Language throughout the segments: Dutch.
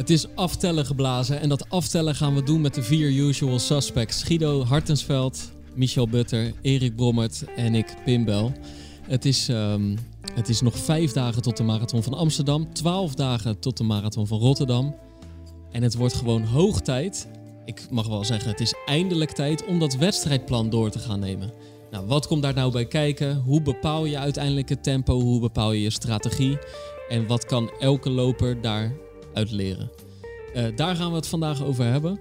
Het is aftellen geblazen en dat aftellen gaan we doen met de vier usual suspects. Guido Hartensveld, Michel Butter, Erik Brommert en ik, Pimbel. Het is, ehm, het is nog vijf dagen tot de marathon van Amsterdam, twaalf dagen tot de marathon van Rotterdam. En het wordt gewoon hoog tijd, ik mag wel zeggen het is eindelijk tijd, om dat wedstrijdplan door te gaan nemen. Nou, wat komt daar nou bij kijken? Hoe bepaal je uiteindelijk het tempo? Hoe bepaal je je strategie? En wat kan elke loper daaruit leren? Eh, daar gaan we het vandaag over hebben.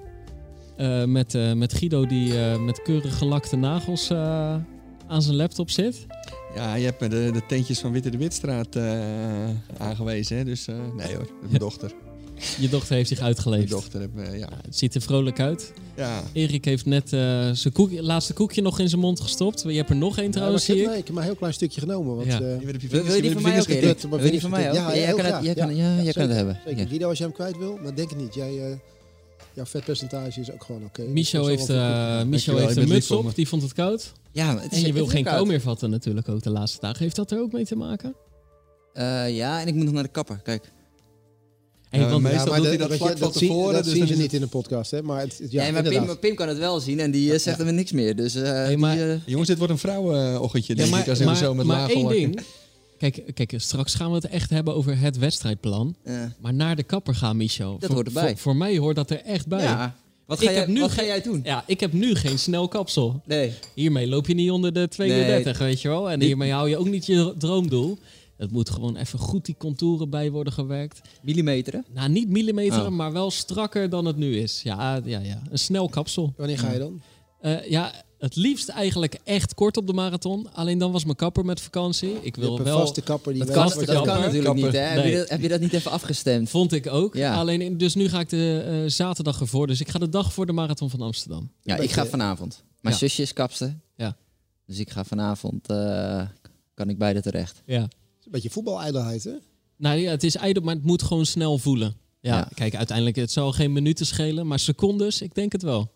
Eh, met, eh, met Guido die met keurig gelakte nagels aan zijn laptop zit. Ja, je hebt me de, de tentjes van Witte de Witstraat aangewezen. Hè? Dus nee hoor, mijn dochter. Je dochter heeft zich Mijn uitgeleefd. dochter heb, eh, ja. Ja, het ziet er vrolijk uit. ja. Erik heeft net eh, zijn koekje, laatste koekje nog in zijn mond gestopt. Je hebt er nog één Ja, maar trouwens, ik, heb, zie ik. nee, ik heb maar een heel klein stukje genomen. Want, Ja. eh, Je je Wil, je die je van mij ook, je Erik? Wil mijn je die van mij ook? Ja, jij kan Ja, het, jij heel kan, graag. ja, jij kan het ja, hebben. zeker. Ja. Guido, als jij hem kwijt wil, maar denk het niet. Jij, eh, jouw vetpercentage is ook gewoon oké. Michel dat heeft, eh. Michel Dankjewel, heeft je een muts op, die vond het koud. Ja, het is, En je wil geen koud. kou meer vatten natuurlijk ook de laatste dagen. Heeft dat er ook mee te maken? Eh, ja, en ik moet nog naar de kapper. Kijk. Hey, Ja, want- meestal doet hij dat vlak van zien- tevoren, Dat dus zien ze is niet in de podcast, hè? Maar het, het- ja, Ja, maar. Pim, Pim kan het wel zien en die eh, zegt er niks meer. Dus, eh, maar- eh, Jongens, dit wordt een vrouwenochtendje, Ja, denk maar, ik. Als maar, zo met maar één ding. Kijk, kijk, straks gaan we het echt hebben over het wedstrijdplan. Maar naar de kapper gaan, Michel. Dat voor, hoort erbij. Voor, voor mij hoort dat er echt bij. ja. Wat Ik ga, jij, heb nu wat ga jij doen? Ja, ik heb nu geen snel kapsel. Nee. Hiermee loop je niet onder de 32, weet je wel. En hiermee hou je ook niet je droomdoel. Het moet gewoon even goed die contouren bij worden gewerkt. Millimeteren? Nou, niet millimeteren, Oh. maar wel strakker dan het nu is. Ja, ja, ja. Een snel kapsel. Wanneer ga je dan? Eh, ja, het liefst eigenlijk echt kort op de marathon. Alleen dan was mijn kapper met vakantie. Ik wil wel... vaste kapper die Dat kan, dat doet. kan kapper. natuurlijk niet, hè? Heb, je dat, heb je dat niet even afgestemd? Vond ik ook. Ja. Alleen, in- dus nu ga ik de eh, zaterdag ervoor. Dus ik ga de dag voor de marathon van Amsterdam. Ja, ik ga vanavond. Mijn Ja. zusje is kapster. Ja. Dus ik ga vanavond, eh, kan ik beide terecht. Ja. Een beetje voetbalijdelheid, hè? Nou ja, het is ijdel, maar het moet gewoon snel voelen. Ja, Ja. kijk, uiteindelijk, het zal geen minuten schelen, maar secondes, ik denk het wel.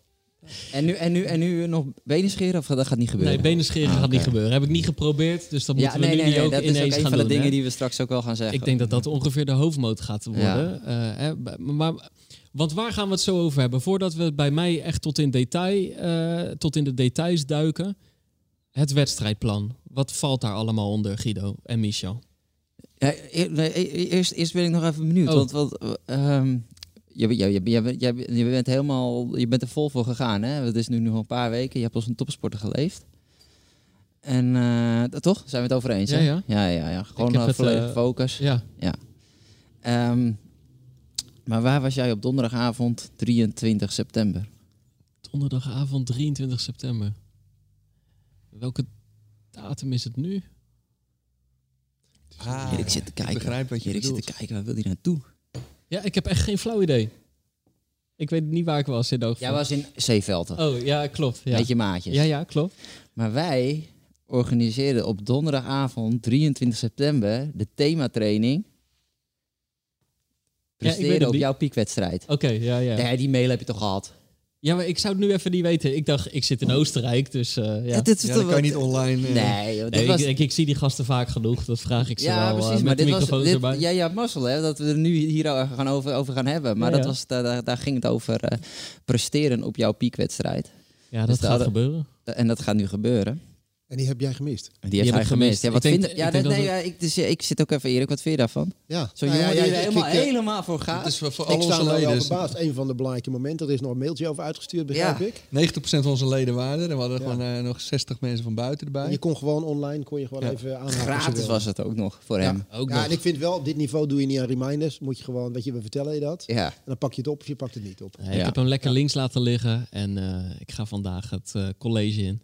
En nu, en nu, en nu nog benen scheren of dat gaat niet gebeuren? Nee, benen scheren Ah, gaat niet gebeuren. Heb ik niet geprobeerd, dus dat ja, moeten nee, we nu nee, niet nee, ook dat is ineens ook een gaan van de dingen hè? die we straks ook wel gaan zeggen. Ik denk dat dat ongeveer de hoofdmoot gaat worden. Eh, hè, maar, want waar gaan we het zo over hebben? Voordat we bij mij echt tot in, detail, eh, tot in de details duiken. Het wedstrijdplan. Wat valt daar allemaal onder, Guido en Michel? Ja, e- nee, e- eerst, eerst ben ik nog even benieuwd. Oh. Want, want ehm, je, je, je, je, bent helemaal, je bent er vol voor gegaan. Hè? Het is nu nog een paar weken. Je hebt als een topsporter geleefd. En eh, toch? Zijn we het over eens? Ja, ja, ja, ja. Gewoon heb eh, het, volledig eh, focus. Ja, Ehm, maar waar was jij op donderdagavond 23 september? donderdagavond 23 september. Welke datum is het nu? Ah, Erik zit te ik kijken. begrijp wat je Erik zit te kijken, waar wil hij naartoe? Ja, ik heb echt geen flauw idee. Ik weet niet waar ik was in Jij was in Zeevelten. Oh, ja, klopt. Ja. Met je maatjes. ja, ja, klopt. Maar wij organiseerden op donderdagavond 23 september de thematraining. Presteren op jouw piekwedstrijd. Oké, ja, ja. Nee, die mail heb je toch gehad? Ja, maar ik zou het nu even niet weten. Ik dacht, ik zit in Oostenrijk, dus eh, ja. dit is Ja, dat kan je niet online... eh, Nee, joh, dit Nee, was... ik, ik, ik zie die gasten vaak genoeg. Dat vraag ik ze ja, wel eh, precies. maar met de dit was, dit, erbij. jij had mazzel, hè, dat we er nu hier gaan over, over gaan hebben. Maar Ja, dat ja. was, daar, daar- daar ging het over eh, presteren op jouw piekwedstrijd. ja, dat dus daar gaat hadden- gebeuren. En dat gaat nu gebeuren. En die heb jij gemist. En die heeft heb hij ik gemist. gemist. Ja, wat Ik denk- vind, ja, ik denk dat- dat nee, ja, ik, dus, ik zit ook even, Erik, wat vind je daarvan? Ja. Zo'n Nou ja, jongen die er ik- helemaal, ik, helemaal voor gaat. Is voor, voor al Ik sta onze nou wel verbaasd. Een van de belangrijke momenten. Er is nog een mailtje over uitgestuurd, begrijp Ja. ik. 90% van onze leden waren er. En we hadden Ja. gewoon eh, nog 60 mensen van buiten erbij. Je kon gewoon online, kon je gewoon Ja. even aanhaken. je Gratis was het ook nog voor Ja. hem. Ook ja, nog. en ik vind wel, op dit niveau doe je niet aan reminders. Moet je gewoon, weet je, we vertellen je dat. Ja. En dan pak je het op of je pakt het niet op. Ik heb hem lekker links laten liggen en eh, ik ga vandaag het eh, college in.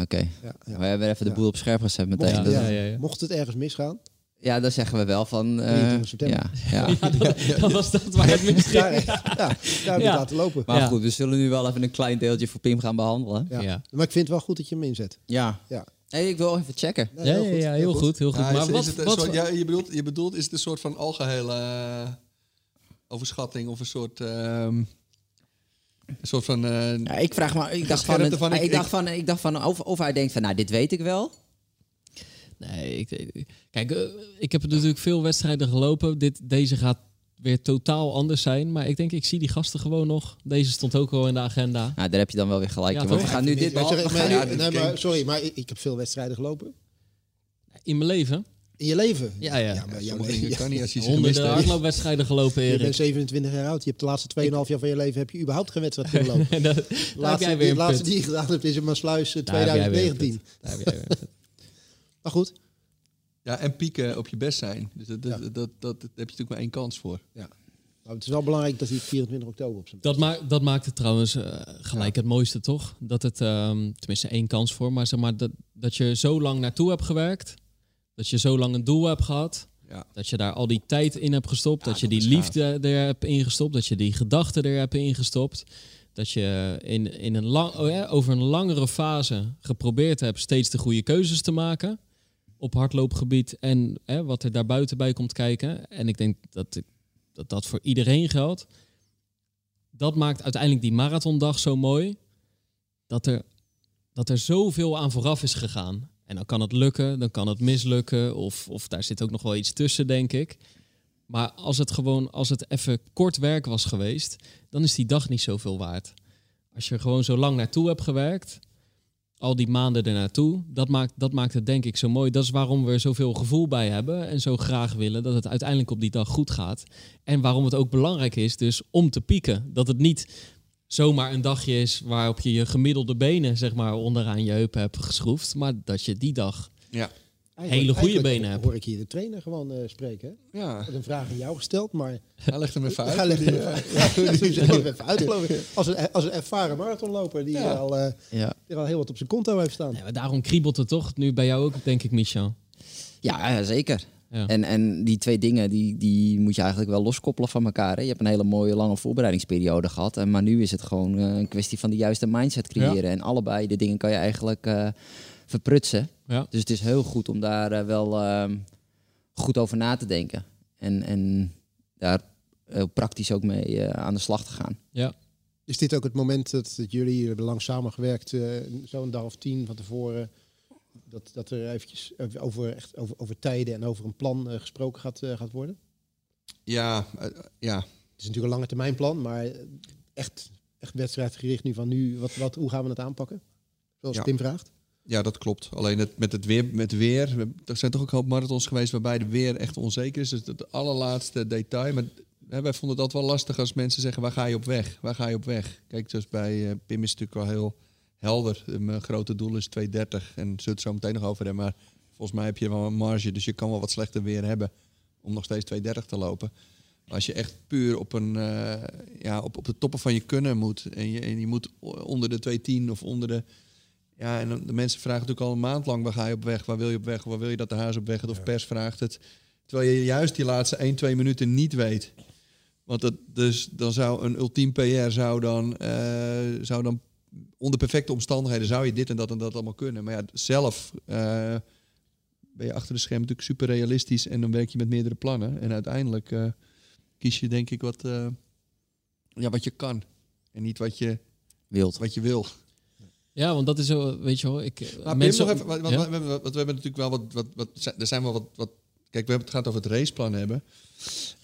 Oké. Ja, ja. We hebben even de Ja. boel op scherp gezet meteen. Ja, ja, ja, ja, ja. Mocht het ergens misgaan, dan zeggen we wel van... eh, 23 september. ja, ja. Ja, dat, dat was dat waar het misging. daar, ja, daar heb je het Ja. laten lopen. Maar Ja. goed, we zullen nu wel even een klein deeltje voor Pim gaan behandelen. Ja. Ja. Maar ik vind het wel goed dat je hem inzet. Ja. Ja. Hey, ik wil even checken. Ja, heel ja, goed, ja, heel goed, heel goed. Ja, Maar is, is wat, het een wat, soort, ja, je, bedoelt, je bedoelt, is het een soort van algehele eh, overschatting of een soort... ehm, een soort van... eh, Ja, ik vraag maar, ik dacht van, Scherpte het- van, ik- ik, dacht van, ik dacht van of, of hij denkt van, nou, dit weet ik wel. Nee, ik, kijk, eh, ik heb natuurlijk veel wedstrijden gelopen. Dit, deze gaat weer totaal anders zijn. Maar ik denk, ik zie die gasten gewoon nog. Deze stond ook al in de agenda. Nou, daar heb je dan wel weer gelijk. Ja, in, want we gaan nu dit... Maar- nee, maar, sorry, maar ik, ik heb veel wedstrijden gelopen. In mijn leven. In je leven? Ja, ja. ja, maar, ja, ja, kan niet als je Honderden hardloopwedstrijden gelopen, je bent 27 jaar oud. Je hebt de laatste 2,5 jaar van je leven heb je überhaupt geen wedstrijd kunnen lopen. En dat- De daar heb laatste, jij weer die een laatste die je gedaan hebt is in Maasluis eh, Daar heb jij weer een 2019. Daar heb jij weer een punt. Maar goed, Ja, en pieken op je best zijn. Dus dat, dat, Ja. dat, dat, dat heb je natuurlijk maar één kans voor. maar het is wel belangrijk dat hij 24 oktober op zijn Dat, maakt dat maakt het trouwens eh, gelijk het mooiste, toch? Dat het, ehm, tenminste één kans voor, maar zeg maar dat, dat je zo lang naartoe hebt gewerkt. Dat je zo lang een doel hebt gehad. Ja. Dat je daar al die tijd in hebt gestopt. Ja, dat je dat die liefde er hebt ingestopt. Dat je die gedachten er hebt ingestopt. Dat je in, in een lang, oh ja, over een langere fase geprobeerd hebt steeds de goede keuzes te maken. Op hardloopgebied en hè, wat er daarbuiten bij komt kijken. En ik denk dat dat, dat voor iedereen geldt. Dat maakt uiteindelijk die marathondag zo mooi. Dat er, dat er zoveel aan vooraf is gegaan. En dan kan het lukken, dan kan het mislukken. Of, of daar zit ook nog wel iets tussen, denk ik. Maar als het gewoon, als het even kort werk was geweest, dan is die dag niet zoveel waard. Als je er gewoon zo lang naartoe hebt gewerkt, al die maanden ernaartoe, dat maakt, dat maakt het denk ik zo mooi. Dat is waarom we er zoveel gevoel bij hebben en zo graag willen dat het uiteindelijk op die dag goed gaat. En waarom het ook belangrijk is dus om te pieken. Dat het niet zomaar een dagje is waarop je je gemiddelde benen zeg maar onderaan je heupen hebt geschroefd, maar dat je die dag Ja. Hele goede benen heb. hoor ik hier de trainer gewoon eh, spreken. hè? Ja, Ik heb een vraag aan jou gesteld, maar hij legt hem even uit. eh, even, ja, uit. Als een, als een ervaren marathonloper die Ja. al, eh, ja. die al heel wat op zijn konto heeft staan. Ja, maar daarom kriebelt het toch nu bij jou ook, denk ik, Michel. Ja, zeker. Ja. En, en die twee dingen die, die moet je eigenlijk wel loskoppelen van elkaar. Hè? Je hebt een hele mooie lange voorbereidingsperiode gehad. En, maar nu is het gewoon eh, een kwestie van de juiste mindset creëren. En allebei de dingen kan je eigenlijk eh, verprutsen. Ja. Dus het is heel goed om daar eh, wel ehm, goed over na te denken. En, en daar heel praktisch ook mee aan de slag te gaan. Is dit ook het moment dat, dat jullie hebben lang samengewerkt, zo'n dag of tien van tevoren, dat, dat er eventjes even over, echt over, over tijden en over een plan eh, gesproken gaat, eh, gaat worden? ja, eh, ja, Het is natuurlijk een lange termijn plan, maar echt, echt wedstrijdgericht nu van nu, wat, wat, hoe gaan we het aanpakken? Zoals Ja. Tim vraagt. ja, dat klopt. Alleen het, met het weer, met weer, we- er zijn toch ook een hoop marathons geweest waarbij de weer echt onzeker is. Dus het allerlaatste detail. Maar hè, wij vonden dat wel lastig als mensen zeggen, waar ga je op weg? Waar ga je op weg? Kijk, dus bij Pim is het natuurlijk wel heel helder. Mijn grote doel is 2.30 en zullen we het zo meteen nog over hebben. Maar volgens mij heb je wel een marge, dus je kan wel wat slechter weer hebben om nog steeds 2.30 te lopen. Maar als je echt puur op, een, eh, ja, op, op de toppen van je kunnen moet en je, en je moet onder de 2.10 of onder de... Ja, en de mensen vragen natuurlijk al een maand lang, waar ga je op weg? Waar wil je op weg? Waar wil je dat de huis op weg gaat? Of pers vraagt het. Terwijl je juist die laatste 1, 2 minuten niet weet. Want dat, dus dan zou een ultiem PR zou dan, eh, zou dan onder perfecte omstandigheden zou je dit en dat en dat allemaal kunnen. Maar ja, zelf eh, ben je achter de scherm natuurlijk super realistisch en dan werk je met meerdere plannen. En uiteindelijk eh, kies je denk ik wat, eh, ja, wat je kan. En niet wat je, Wild. wat je wil. Ja, want dat is zo, weet je wel, ik... Maar mensen- nog even, want, Ja? want we, hebben, want we hebben natuurlijk wel wat, wat, wat, er zijn wel wat, wat kijk, we hebben het gaat over het raceplan hebben,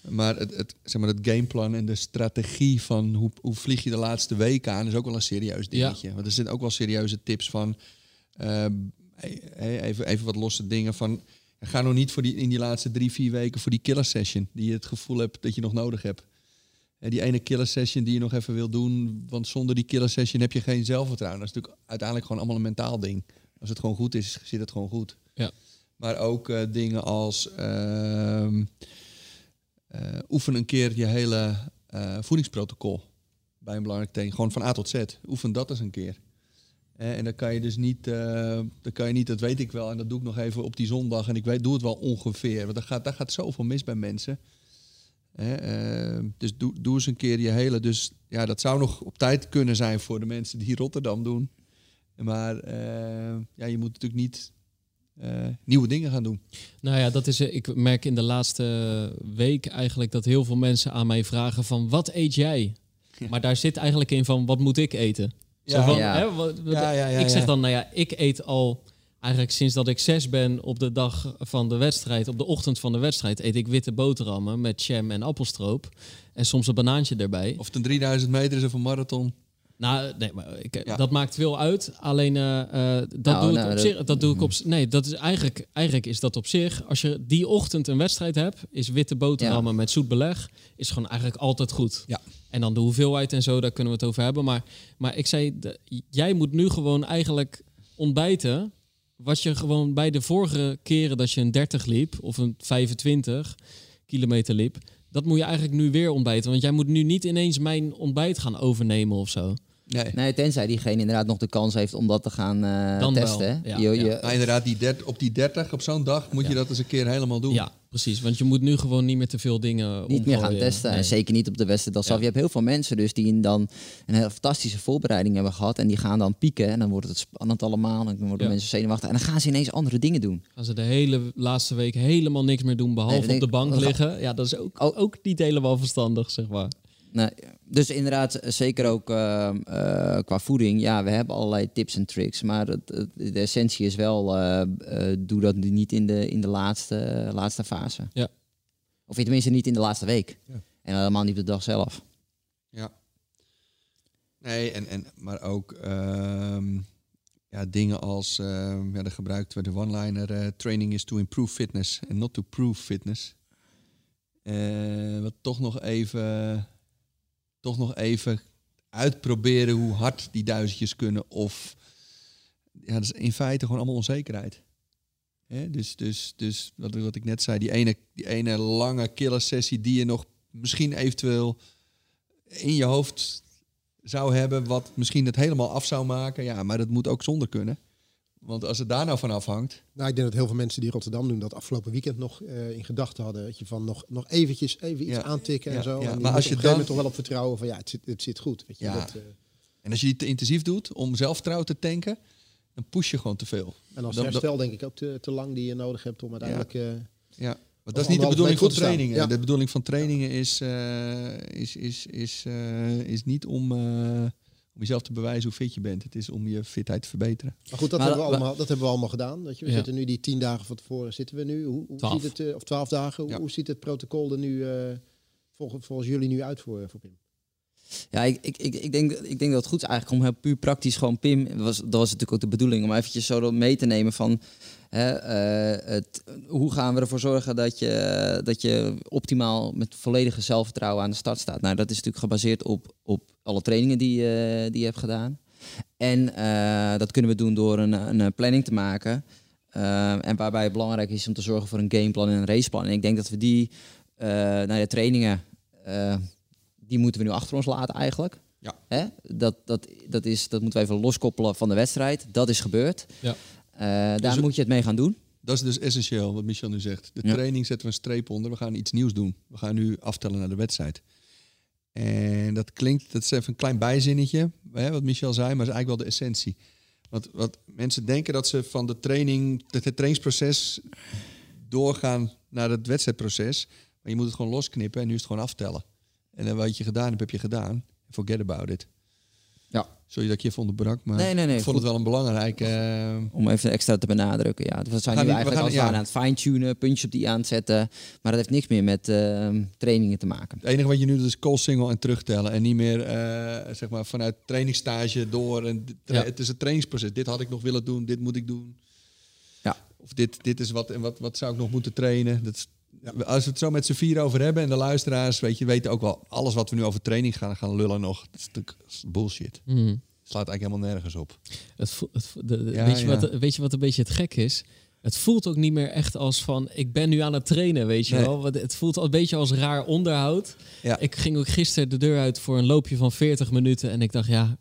maar het, het, zeg maar het gameplan en de strategie van hoe, hoe vlieg je de laatste weken aan is ook wel een serieus dingetje. Want er zitten ook wel serieuze tips van, eh, e- even, even wat losse dingen van, ga nou niet voor die, in die laatste drie, vier weken voor die killer session, die je het gevoel hebt dat je nog nodig hebt. En die ene killer session die je nog even wil doen, want zonder die killer session heb je geen zelfvertrouwen. Dat is natuurlijk uiteindelijk gewoon allemaal een mentaal ding. Als het gewoon goed is, zit het gewoon goed. Ja. Maar ook eh, dingen als ehm, eh, oefen een keer je hele eh, voedingsprotocol bij een belangrijk teken. Gewoon van A tot Z. Oefen dat eens een keer. En dan kan je dus niet, dan kan je niet, dat weet ik wel, en dat doe ik nog even op die zondag. En ik weet, doe het wel ongeveer. Want daar gaat, daar gaat zoveel mis bij mensen. Hè, eh, dus doe, doe eens een keer je hele. Dus ja, dat zou nog op tijd kunnen zijn voor de mensen die Rotterdam doen. Maar eh, ja, je moet natuurlijk niet eh, nieuwe dingen gaan doen. Nou ja, dat is, eh, ik merk in de laatste week eigenlijk dat heel veel mensen aan mij vragen van wat eet jij? Ja. Maar daar zit eigenlijk in van wat moet ik eten? Zo Ja. van, Ja. hè, wat- wat- Ja, ja, ja, ik zeg dan, nou ja, ik eet al eigenlijk sinds dat ik zes ben op de dag van de wedstrijd, op de ochtend van de wedstrijd, eet ik witte boterhammen met jam en appelstroop. En soms een banaantje erbij. Of een 3000 meter is of een marathon. Nou, nee, maar ik, Ja. dat maakt veel uit. Alleen eh, eh, dat Nou, doe ik nou, op dat- zich. Dat doe ik op. z- Nee, dat is eigenlijk, eigenlijk is dat op zich. Als je die ochtend een wedstrijd hebt, is witte boterhammen met zoet beleg, is gewoon eigenlijk altijd goed. Ja. En dan de hoeveelheid en zo, daar kunnen we het over hebben. Maar, maar ik zei, jij moet nu gewoon eigenlijk ontbijten. Wat je gewoon bij de vorige keren dat je een 30 liep of een 25 kilometer liep, dat moet je eigenlijk nu weer ontbijten. Want jij moet nu niet ineens mijn ontbijt gaan overnemen of zo. Nee. Nee, tenzij diegene inderdaad nog de kans heeft om dat te gaan eh, Dan wel, testen. hè. ja, je, ja. je- Maar inderdaad, die dert- op die 30, op zo'n dag, moet je Ja. dat eens een keer helemaal doen. Ja, precies. Want je moet nu gewoon niet meer te veel dingen niet meer gaan testen. Nee. En zeker niet op de wedstrijd zelf. Ja. Je hebt heel veel mensen dus die dan een hele fantastische voorbereiding hebben gehad. En die gaan dan pieken. En dan wordt het spannend allemaal. En dan worden Ja. mensen zenuwachtig. En dan gaan ze ineens andere dingen doen. Gaan ze de hele laatste week helemaal niks meer doen, behalve Nee, op de bank liggen. Ja, dat is ook, Oh. ook niet helemaal verstandig, zeg maar. Nee, dus inderdaad, zeker ook eh, eh, qua voeding. Ja, we hebben allerlei tips en tricks. Maar het, het- de essentie is wel, eh, eh, doe dat nu niet in de, in de laatste, laatste fase. Ja. Of tenminste niet in de laatste week. Ja. En helemaal niet op de dag zelf. Ja. Nee, en, en, maar ook ehm, ja, dingen als, ehm ja, daar gebruikten we de one-liner, training is to improve fitness en not to prove fitness. Wat toch nog even, toch nog even uitproberen hoe hard die duizendjes kunnen of, ja, dat is in feite gewoon allemaal onzekerheid. Dus dus, dus wat, wat ik net zei, die ene, die ene lange killer sessie die je nog misschien eventueel in je hoofd zou hebben, wat misschien het helemaal af zou maken. Ja, maar dat moet ook zonder kunnen. Want als het daar nou van afhangt. Nou, ik denk dat heel veel mensen die Rotterdam doen dat afgelopen weekend nog eh, in gedachten hadden. Dat je van nog, nog eventjes even iets Ja. aantikken Ja, en zo. ja. En Maar als je dan- toch wel op vertrouwen van ja, het zit, het zit goed. Weet je, Ja. dat, eh, En als je die te intensief doet om zelfvertrouwen te tanken, dan push je gewoon te veel. en als Dan- herstel denk ik ook te, te lang die je nodig hebt om uiteindelijk... eh, Ja. Maar dat is niet de bedoeling van trainingen. Ja. De bedoeling van trainingen is, is, is, is, is niet om, om jezelf te bewijzen hoe fit je bent. Het is om je fitheid te verbeteren. Maar goed, dat, Maar hebben, we allemaal, dat hebben we allemaal gedaan. Dat je, we Ja. zitten nu die tien dagen van tevoren zitten we nu. Hoe, hoe Twaalf. ziet het, eh, of twaalf dagen. Hoe, Ja. hoe ziet het protocol er nu eh, volgens, volgens jullie nu uit voor, voor Pim? Ja, ik, ik, ik, ik, denk, ik denk dat het goed is eigenlijk om heel puur praktisch gewoon Pim, dat was, dat was natuurlijk ook de bedoeling, om eventjes zo mee te nemen van hè, eh, het, hoe gaan we ervoor zorgen dat je, dat je optimaal met volledige zelfvertrouwen aan de start staat. Nou, dat is natuurlijk gebaseerd op, op alle trainingen die, je- die je hebt gedaan. En eh, dat kunnen we doen door een, een planning te maken. Eh, en waarbij het belangrijk is om te zorgen voor een gameplan en een raceplan. En ik denk dat we die eh nou ja, trainingen, eh, die moeten we nu achter ons laten eigenlijk. Ja. Hè? Dat, dat, dat, is, dat moeten we even loskoppelen van de wedstrijd. Dat is gebeurd. Ja. Eh, daar Dus- moet je het mee gaan doen. Dat is dus essentieel, wat Michel nu zegt. De Ja. training zetten we een streep onder. We gaan iets nieuws doen. We gaan nu aftellen naar de wedstrijd. En dat klinkt, dat is even een klein bijzinnetje, hè, wat Michel zei, maar is eigenlijk wel de essentie. Want wat mensen denken dat ze van de training, het, het trainingsproces doorgaan naar het wedstrijdproces. Maar je moet het gewoon losknippen en nu is het gewoon aftellen. En dan wat je gedaan hebt, heb je gedaan. Forget about it. Ja. Sorry dat ik je even onderbrak, maar Nee, nee, nee, ik vond het goed. wel een belangrijke... eh, Om even extra te benadrukken. Ja. We zijn gaan nu we eigenlijk gaan- als het ja. aan het fine-tunen, puntjes op die aanzetten. Maar dat heeft niks meer met eh, trainingen te maken. Het enige wat je nu doet is call single en terugtellen. En niet meer eh, zeg maar vanuit trainingsstage door. En de tra- Ja. Het is een trainingsproces. Dit had ik nog willen doen, dit moet ik doen. Ja. Of dit, dit is wat en wat, wat zou ik nog moeten trainen. Dat Als we het zo met z'n vier over hebben en de luisteraars weet je, weten ook wel alles wat we nu over training gaan, gaan lullen nog. Dat is natuurlijk bullshit. Hmm. Slaat eigenlijk helemaal nergens op. Het vo- het vo- de- de- Ja, weet, je ja. wat, weet je wat een beetje het gek is? Het voelt ook niet meer echt als van, ik ben nu aan het trainen, weet je Nee. wel. Het voelt al een beetje als raar onderhoud. Ik ging ook gisteren de deur uit voor een loopje van 40 minuten. En ik dacht, ja,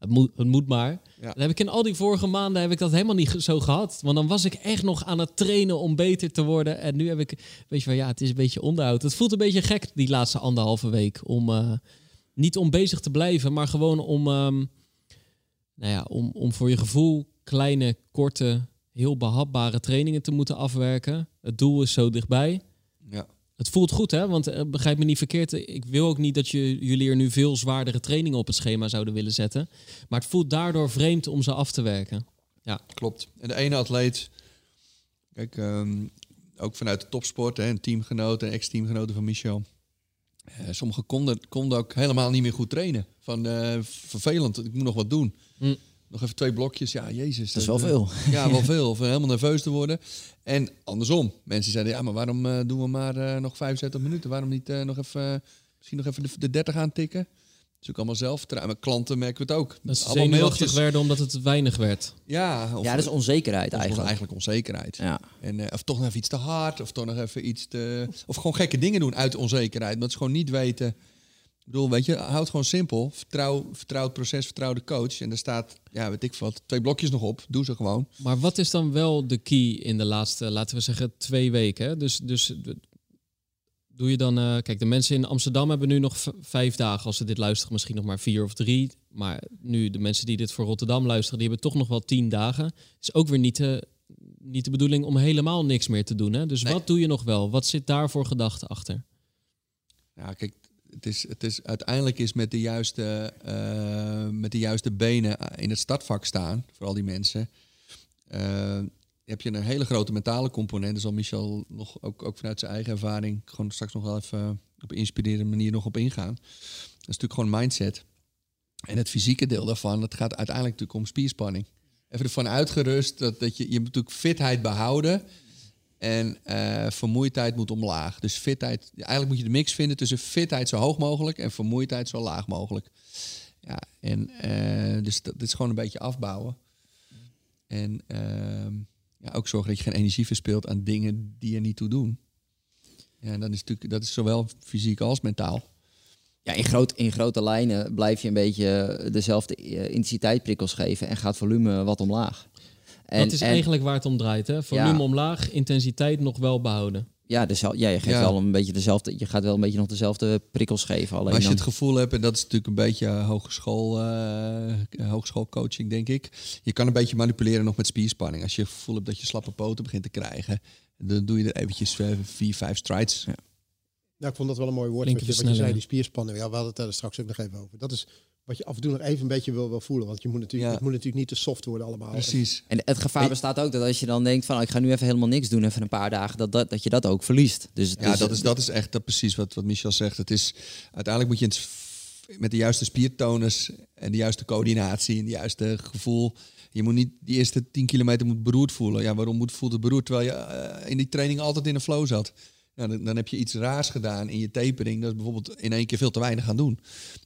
het moet, het moet maar. Ja. Heb ik in al die vorige maanden heb ik dat helemaal niet zo gehad. Want dan was ik echt nog aan het trainen om beter te worden. En nu heb ik, weet je wel, ja, het is een beetje onderhoud. Het voelt een beetje gek die laatste anderhalve week. Om, eh, niet om bezig te blijven, maar gewoon om, ehm, nou ja, om, om voor je gevoel kleine, korte, heel behapbare trainingen te moeten afwerken. Het doel is zo dichtbij. Het voelt goed, hè? Want eh, begrijp me niet verkeerd. Ik wil ook niet dat je, jullie er nu veel zwaardere trainingen op het schema zouden willen zetten. Maar het voelt daardoor vreemd om ze af te werken. Ja. Klopt. En de ene atleet, kijk, ehm, ook vanuit de topsport, hè, een teamgenoot en ex-teamgenoten van Michel. Eh, sommigen konden, konden ook helemaal niet meer goed trainen. Van eh, vervelend, ik moet nog wat doen. Hm. Nog even twee blokjes, ja, jezus. Dat is wel eh, veel. Ja, wel veel. Of helemaal nerveus te worden. En andersom. Mensen zeiden, ja, maar waarom eh, doen we maar eh, nog 75 minuten? Waarom niet eh, nog even, misschien nog even de, de 30 aantikken? Dat is ook allemaal zelfvertrouwen. Met klanten merken we het ook. Dat ze Allemaal zenuwachtig werden omdat het weinig werd. Ja, of, Ja, dat is onzekerheid is eigenlijk. eigenlijk onzekerheid. Ja. En, eh, of toch nog even iets te hard, of toch nog even iets te... Of gewoon gekke dingen doen uit onzekerheid. Maar het is gewoon niet weten... Ik bedoel, weet je, houd gewoon simpel. Vertrouw, vertrouw het proces, vertrouw de coach. En er staat, ja, weet ik wat, twee blokjes nog op. Doe ze gewoon. Maar wat is dan wel de key in de laatste, laten we zeggen, twee weken? Hè? Dus, dus doe je dan... eh, kijk, de mensen in Amsterdam hebben nu nog vijf dagen. Als ze dit luisteren, misschien nog maar vier of drie. Maar nu, de mensen die dit voor Rotterdam luisteren, die hebben toch nog wel tien dagen. Het is ook weer niet de, niet de bedoeling om helemaal niks meer te doen. Hè? Dus Nee. wat doe je nog wel? Wat zit daar voor gedachte achter? Ja, kijk, het is, het is, uiteindelijk is met de, juiste, eh, met de juiste benen in het startvak staan, voor al die mensen, eh, heb je een hele grote mentale component. Daar zal Michel nog, ook, ook vanuit zijn eigen ervaring, gewoon straks nog wel even op een inspirerende manier nog op ingaan. Dat is natuurlijk gewoon mindset. En het fysieke deel daarvan, dat gaat uiteindelijk natuurlijk om spierspanning. Even ervan uitgerust dat, dat je, je moet natuurlijk fitheid behouden. En eh, vermoeidheid moet omlaag. Dus fitheid, eigenlijk moet je de mix vinden tussen fitheid zo hoog mogelijk en vermoeidheid zo laag mogelijk. Ja, en eh, dus dat, is gewoon een beetje afbouwen. En ehm, ja, ook zorgen dat je geen energie verspilt aan dingen die er niet toe doen. Ja, en dat is natuurlijk dat is zowel fysiek als mentaal. Ja, in, groot, in grote lijnen blijf je een beetje dezelfde eh, intensiteitsprikkels geven en gaat volume wat omlaag. En, dat is en- eigenlijk waar het om draait. Hè? Volume Ja. omlaag, intensiteit nog wel behouden. Ja, dezel- ja, je geeft Ja. wel een beetje dezelfde. Je gaat wel een beetje nog dezelfde prikkels geven. Alleen Maar als je dan, het gevoel hebt, en dat is natuurlijk een beetje eh, hogeschool, eh, hogeschoolcoaching, denk ik. Je kan een beetje manipuleren nog met spierspanning. Als je het gevoel hebt dat je slappe poten begint te krijgen, dan doe je er eventjes eh, vier, vijf strides. Ja. Nou, ik vond dat wel een mooi woord. Wat je, wat zei, die spierspanning. Ja, we hadden het daar straks ook nog even over. Dat is wat je af en toe nog even een beetje wil, wil voelen. Want je moet natuurlijk, Ja. het moet natuurlijk niet te soft worden allemaal. Precies. en het gevaar bestaat ook dat als je dan denkt van oh, ik ga nu even helemaal niks doen, even een paar dagen, dat, dat, dat je dat ook verliest. Dus, Ja, dus- dat is, dat is echt dat precies wat, wat Michel zegt. Het is, uiteindelijk moet je het met de juiste spiertonus en de juiste coördinatie en de juiste gevoel. Je moet niet die eerste 10 kilometer moet beroerd voelen. Ja, waarom moet, voelt het beroerd? Terwijl je eh, in die training altijd in een flow zat. Ja, dan, dan heb je iets raars gedaan in je tapering. Dat is bijvoorbeeld in één keer veel te weinig gaan doen.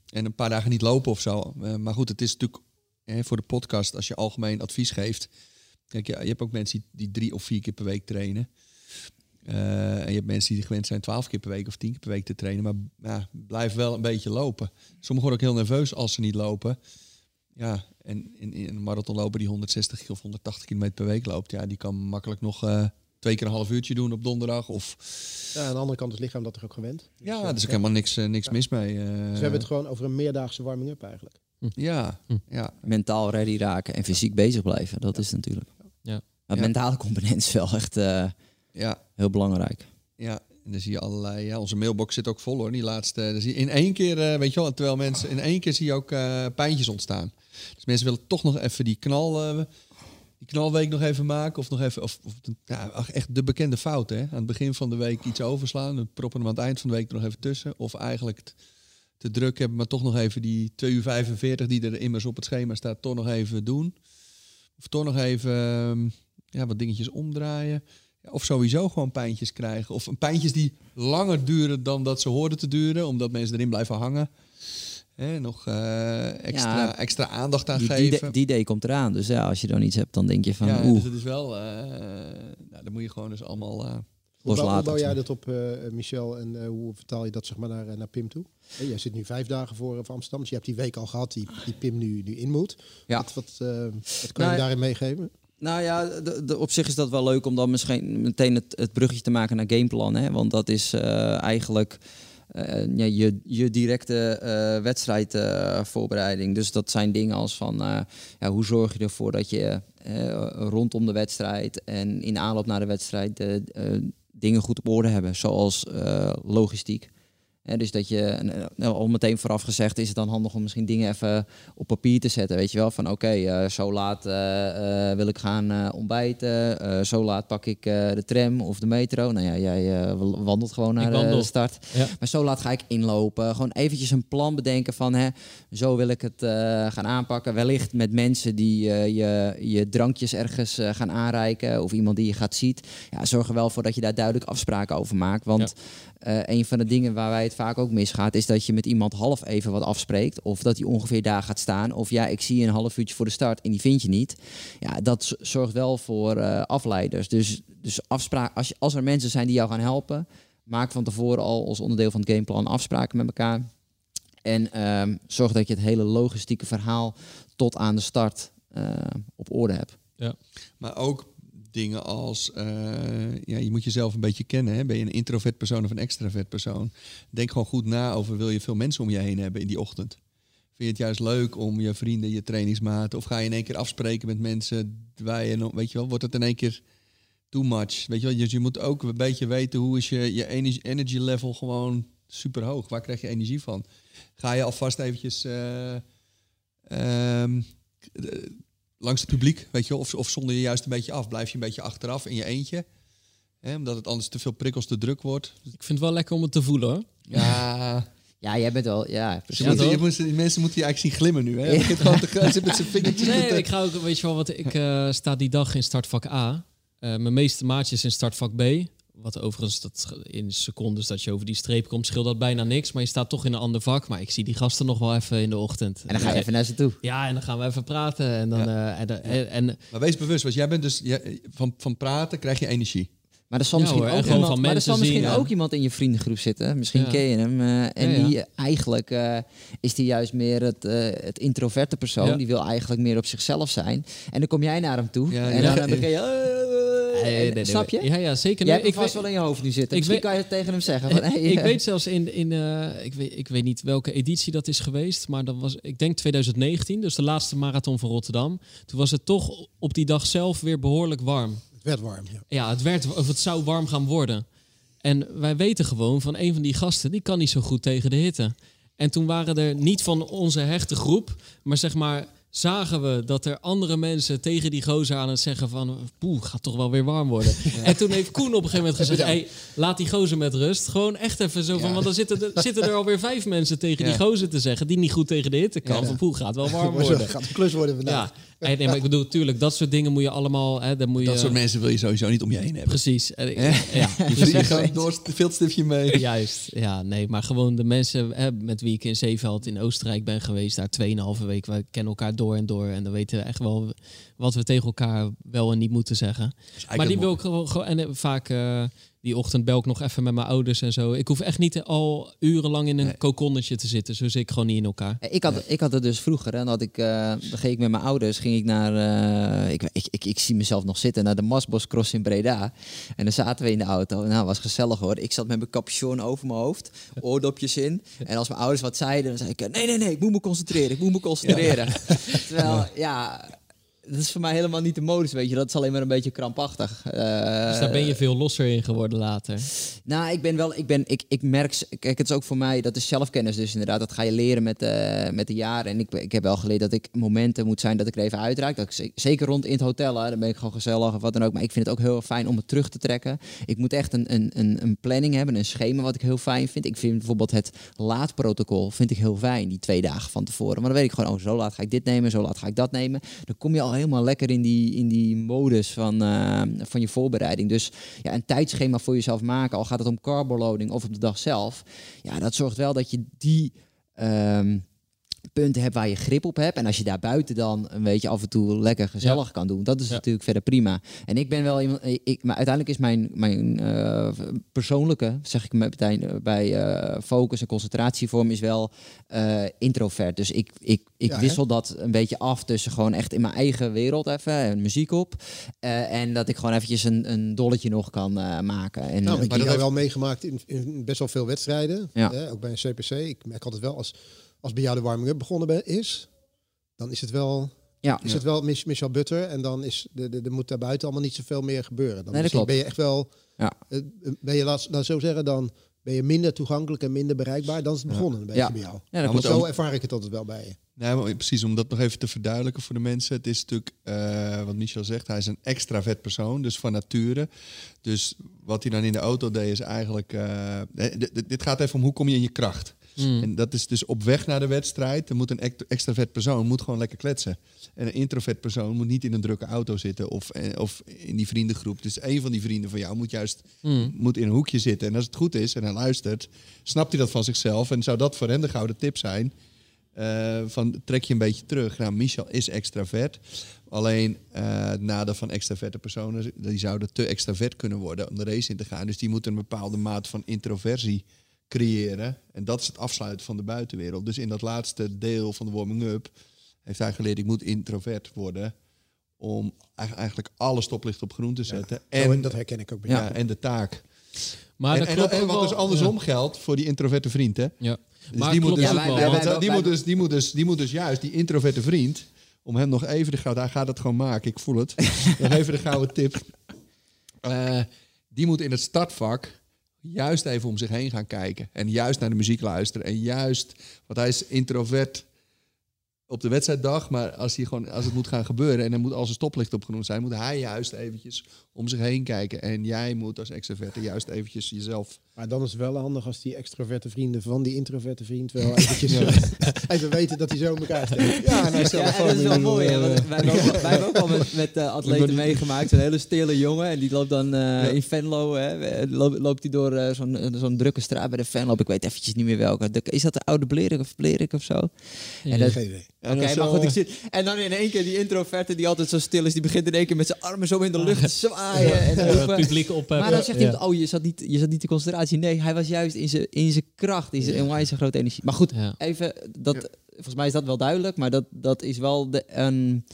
En een paar dagen niet lopen of zo. Eh, maar goed, het is natuurlijk hè, voor de podcast, als je algemeen advies geeft. Kijk, ja, je hebt ook mensen die, die drie of vier keer per week trainen. Eh, en je hebt mensen die gewend zijn twaalf keer per week of tien keer per week te trainen. Maar ja, blijf wel een beetje lopen. Sommigen worden ook heel nerveus als ze niet lopen. Ja, en in, in een marathonloper die 160 of 180 kilometer per week loopt, ja, die kan makkelijk nog eh, twee keer een half uurtje doen op donderdag. Of Ja, aan de andere kant is het lichaam dat er ook gewend. Dus, ja, eh, er is ook helemaal niks, eh, niks mis mee. eh. Dus we hebben het gewoon over een meerdaagse warming-up eigenlijk. ja, ja, mentaal ready raken en fysiek bezig blijven. Dat is natuurlijk. Ja. Maar Ja. mentale component is wel echt eh, ja. heel belangrijk. Ja, en dan zie je allerlei. Ja, onze mailbox zit ook vol hoor. Die laatste. Dan zie je in één keer, eh, weet je wel, terwijl mensen in één keer zie je ook eh, pijntjes ontstaan. Dus mensen willen toch nog even die knal, eh, die knalweek nog even maken of nog even, of, of ja, echt de bekende fout hè. Aan het begin van de week iets overslaan, dan proppen hem aan het eind van de week er nog even tussen, of eigenlijk te druk hebben, maar toch nog even die 2 uur 45 die er immers op het schema staat, toch nog even doen. Of toch nog even ehm, ja, wat dingetjes omdraaien. Of sowieso gewoon pijntjes krijgen. Of pijntjes die langer duren dan dat ze hoorden te duren, omdat mensen erin blijven hangen. Hè, nog eh, extra, Ja, extra aandacht aan Die, die, geven. day- die day komt eraan. Dus ja, als je dan iets hebt, dan denk je van ja, oeh, dus het is wel. eh nou, dan moet je gewoon dus allemaal. eh, Hoe bouw, hoe loslaten. bouw jij dat op, eh, Michel? En eh, hoe vertaal je dat zeg maar, naar, naar Pim toe? Hey, jij zit nu vijf dagen voor, voor Amsterdam. Dus je hebt die week al gehad die, die Pim nu, nu in moet. Ja. Wat, wat, eh, wat kan Nou, je daarin meegeven? Nou ja, de, de- op zich is dat wel leuk om dan misschien meteen het, het bruggetje te maken naar gameplan. Hè? Want dat is eh, eigenlijk ja, je, je directe eh wedstrijdvoorbereiding. dus dat zijn dingen als van eh, ja, hoe zorg je ervoor dat je eh, rondom de wedstrijd en in aanloop naar de wedstrijd eh, eh, dingen goed op orde hebben. Zoals eh, logistiek. Dus dat je, nou, al meteen vooraf gezegd, is het dan handig om misschien dingen even op papier te zetten. Weet je wel, van oké, eh, zo laat eh, eh, wil ik gaan ontbijten. zo laat pak ik de tram of de metro. Nou ja, jij wandelt gewoon naar de- wandel. de start. Ja. Maar zo laat ga ik inlopen. Gewoon eventjes een plan bedenken van, hè, zo wil ik het gaan aanpakken. Wellicht met mensen die je, je drankjes ergens gaan aanreiken. Of iemand die je gaat ziet. Ja, zorg er wel voor dat je daar duidelijk afspraken over maakt. Want een van de dingen waar wij het vaak ook misgaat... is dat je met iemand half even wat afspreekt. Of dat hij ongeveer daar gaat staan. Of ja, ik zie je een half uurtje voor de start en die vind je niet. Ja, dat zorgt wel voor eh, afleiders. Dus, dus afspraak, als, je, als er mensen zijn die jou gaan helpen... maak van tevoren al als onderdeel van het gameplan afspraken met elkaar. En ehm, zorg dat je het hele logistieke verhaal tot aan de start eh, op orde hebt. Maar ook dingen als, eh, ja, je moet jezelf een beetje kennen. Hè? Ben je een introvert persoon of een extravert persoon? Denk gewoon goed na over, wil je veel mensen om je heen hebben in die ochtend? Vind je het juist leuk om je vrienden, je trainingsmaten... of ga je in één keer afspreken met mensen waar je, weet je wel, wordt het in één keer too much? Weet je wel, dus je moet ook een beetje weten hoe is je, je energy, level gewoon super hoog. Waar krijg je energie van? Ga je alvast eventjes... eh, ehm, eh, langs het publiek, weet je of, of zonder je juist een beetje af. Blijf je een beetje achteraf in je eentje. Hè, omdat het anders te veel prikkels te druk wordt. Ik vind het wel lekker om het te voelen hoor. Ja, Ja, jij bent wel... Ja, precies. je moet, die mensen moeten je eigenlijk zien glimmen nu. Hè? Ja. Hij gewoon te zit met zijn vingertjes. Nee, ik ga ook, weet je wel, wat ik eh, sta die dag in startvak A. Eh, mijn meeste maatjes in startvak B. Wat overigens dat in secondes dat je over die streep komt, scheelt dat bijna niks. Maar je staat toch in een ander vak. Maar ik zie die gasten nog wel even in de ochtend. En dan ga je even naar ze toe. Ja, en dan gaan we even praten. En dan. eh, en, en, en- Maar wees bewust, want jij bent dus jij- van, van praten krijg je energie. Maar er zal Ja, misschien, hoor, ook, iemand, maar er zal mensen misschien zien, ja. ook iemand in je vriendengroep zitten. Misschien Ja. ken je hem. eh, en die eigenlijk eh, is die juist meer het, eh, het introverte persoon. Die wil eigenlijk meer op zichzelf zijn. En dan kom jij naar hem toe. En dan begin je... Nee, en- nee, nee, snap je? Ja, ja zeker. Jij Nee, hebt ik vast weet- wel in je hoofd nu zitten. ik Misschien weet- kan je het tegen hem zeggen. Van, hey, ik weet zelfs in, in ik, weet, ik weet niet welke editie dat is geweest, maar dat was, ik denk 2019, dus de laatste marathon van Rotterdam. Toen was het toch op die dag zelf weer behoorlijk warm. Het werd warm, ja. Ja, het werd, of het zou warm gaan worden. En wij weten gewoon van een van die gasten, die kan niet zo goed tegen de hitte. En toen waren er niet van onze hechte groep, maar zeg maar zagen we dat er andere mensen tegen die gozer aan het zeggen van... poeh, gaat toch wel weer warm worden. En toen heeft Koen op een gegeven moment gezegd... Hey, laat die gozer met rust. Gewoon echt even zo van... Want dan zitten er, zitten er alweer vijf mensen tegen die gozer te zeggen... die niet goed tegen de hitte kan. Van poeh, gaat wel warm worden. gaat de klus worden vandaag. Ja, en, nee, maar ik bedoel, natuurlijk, dat soort dingen moet je allemaal... Hè, dan moet je, Dat soort mensen wil je sowieso niet om je heen hebben. Precies. Ja, gewoon door het veldstiftje mee. Juist, ja, nee, maar gewoon de mensen hè, met wie ik in Zeeveld in Oostenrijk ben geweest, daar 2,5 week, we kennen elkaar door en door en dan weten we echt wel wat we tegen elkaar wel en niet moeten zeggen. Maar die wil ik gewoon, gewoon- en eh, vaak eh, die ochtend bel ik nog even met mijn ouders en zo. Ik hoef echt niet al urenlang in een Nee. kokonnetje te zitten, zo zit ik gewoon niet in elkaar. Ik had, ik had het dus vroeger, dan, had ik, eh, dan ging ik met mijn ouders ging ik naar, eh, ik, ik, ik, ik zie mezelf nog zitten, naar de Masbos Cross in Breda. En dan zaten we in de auto. Nou, was gezellig hoor. Ik zat met mijn capuchon over mijn hoofd, oordopjes in. En als mijn ouders wat zeiden, dan zei ik, nee, nee, nee, ik moet me concentreren, ik moet me concentreren. Terwijl, ja, dat is voor mij helemaal niet de modus, weet je. Dat is alleen maar een beetje krampachtig. Dus Eh, daar ben je veel losser in geworden later. nou, ik ben wel, ik ben, ik, ik merk, kijk, het is ook voor mij, dat is zelfkennis dus inderdaad. Dat ga je leren met, eh, met de jaren. En ik, ik heb wel geleerd dat ik momenten moet zijn dat ik er even uitraak. Dat ik, ze- zeker rond in het hotel, hè, dan ben ik gewoon gezellig of wat dan ook. Maar ik vind het ook heel fijn om het terug te trekken. Ik moet echt een, een, een, een planning hebben, een schema wat ik heel fijn vind. Ik vind bijvoorbeeld het laadprotocol vind ik heel fijn, die twee dagen van tevoren. Maar dan weet ik gewoon, oh, zo laat ga ik dit nemen, zo laat ga ik dat nemen. Dan kom je al helemaal lekker in die, in die modus van, eh, van je voorbereiding. Dus ja, een tijdschema voor jezelf maken, al gaat het om carboloading of op de dag zelf. Ja, dat zorgt wel dat je die ehm, punten hebt waar je grip op hebt. En als je daar buiten dan een beetje af en toe lekker gezellig kan doen, dat is Ja. natuurlijk verder prima. En ik ben wel iemand, ik, maar uiteindelijk is mijn, mijn eh, persoonlijke, zeg ik meteen eh, bij eh, focus en concentratievorm, is wel introvert. Dus ik, ik, ik Ja, hè? wissel dat een beetje af tussen gewoon echt in mijn eigen wereld even, en muziek op. en dat ik gewoon eventjes een, een dolletje nog kan maken. En, Nou, ik Maar heb dat jou wel meegemaakt in, in best wel veel wedstrijden. Ja. Hè, ook bij een CPC. Ik merk altijd wel, als, als bij jou de warming-up begonnen be- is, dan is het wel Ja. is het wel Mich- Michel Butter en dan is de, de, er moet daar buiten allemaal niet zoveel meer gebeuren. Dan Nee, dat misschien klopt. ben je echt wel, Ja. eh, ben je laat, laat zo zeggen, dan ben je minder toegankelijk en minder bereikbaar. Dan is het begonnen een beetje Ja. bij jou. Ja, dat Zo ook- ervaar ik het altijd wel bij je. Nee, maar precies, om dat nog even te verduidelijken voor de mensen. Het is natuurlijk, eh, wat Michel zegt, hij is een extravert persoon, dus van nature. Dus wat hij dan in de auto deed is eigenlijk... dit- dit- dit gaat even om hoe kom je in je kracht. Mm. En dat is dus op weg naar de wedstrijd. Dan moet een extravert persoon moet gewoon lekker kletsen. En een introvert persoon moet niet in een drukke auto zitten of, eh, of in die vriendengroep. Dus een van die vrienden van jou moet juist Mm. moet in een hoekje zitten. En als het goed is en hij luistert, snapt hij dat van zichzelf. En zou dat voor hem de gouden tip zijn? eh, van trek je een beetje terug. Nou, Michel is extravert. Alleen eh het nadeel van extraverte personen, die zouden te extravert kunnen worden om de race in te gaan. Dus die moeten een bepaalde maat van introversie creëren. En dat is het afsluiten van de buitenwereld. Dus in dat laatste deel van de warming-up heeft hij geleerd, ik moet introvert worden om eigen- eigenlijk alle stoplichten op groen te zetten. En en, dat herken ik ook bij ja, jou. en de taak. Maar en, dat en, klopt en ook wat dus andersom geldt voor die introverte vriend, hè? Ja. Dus Maar moet dus, die, moet dus, die, moet dus, die moet dus juist, die introverte vriend, om hem nog even de gouden, hij gaat het gewoon maken, ik voel het. nog even de gouden tip. Eh, die moet in het startvak juist even om zich heen gaan kijken. En juist naar de muziek luisteren. En juist, want hij is introvert op de wedstrijddag, maar als, hij gewoon, als het moet gaan gebeuren en er moet al zijn stoplicht opgenoemd zijn, moet hij juist eventjes om zich heen kijken. En jij moet als extroverte juist eventjes jezelf Maar dan is het wel handig als die extroverte vrienden van die introverte vriend wel eventjes eh, even weten dat hij zo in elkaar steekt. Ja, nou, Ja, dat is wel mooi. Hè? Want wij, hebben ook, wij hebben ook al met, met eh, atleten meegemaakt. Zo'n hele stille jongen. En die loopt dan eh, in Venlo. Hè, loopt, loopt hij door eh, zo'n zo'n drukke straat bij de Venlo. Ik weet eventjes niet meer welke. De- Is dat de oude Blerik of Blerik of zo? En dat, Geen idee. En Oké, dan maar goed, ik zit. En dan in één keer die introverte die altijd zo stil is, die begint in één keer met zijn armen zo in de lucht te zwaaien. En te roepen. publiek op. Maar dan zegt hij, oh, je zat, niet, je zat niet in concentratie. Nee, hij was juist in zijn, in zijn kracht, in zijn onwijs grote energie. Maar goed, Ja. even, dat, volgens mij is dat wel duidelijk, maar dat, dat is wel de, een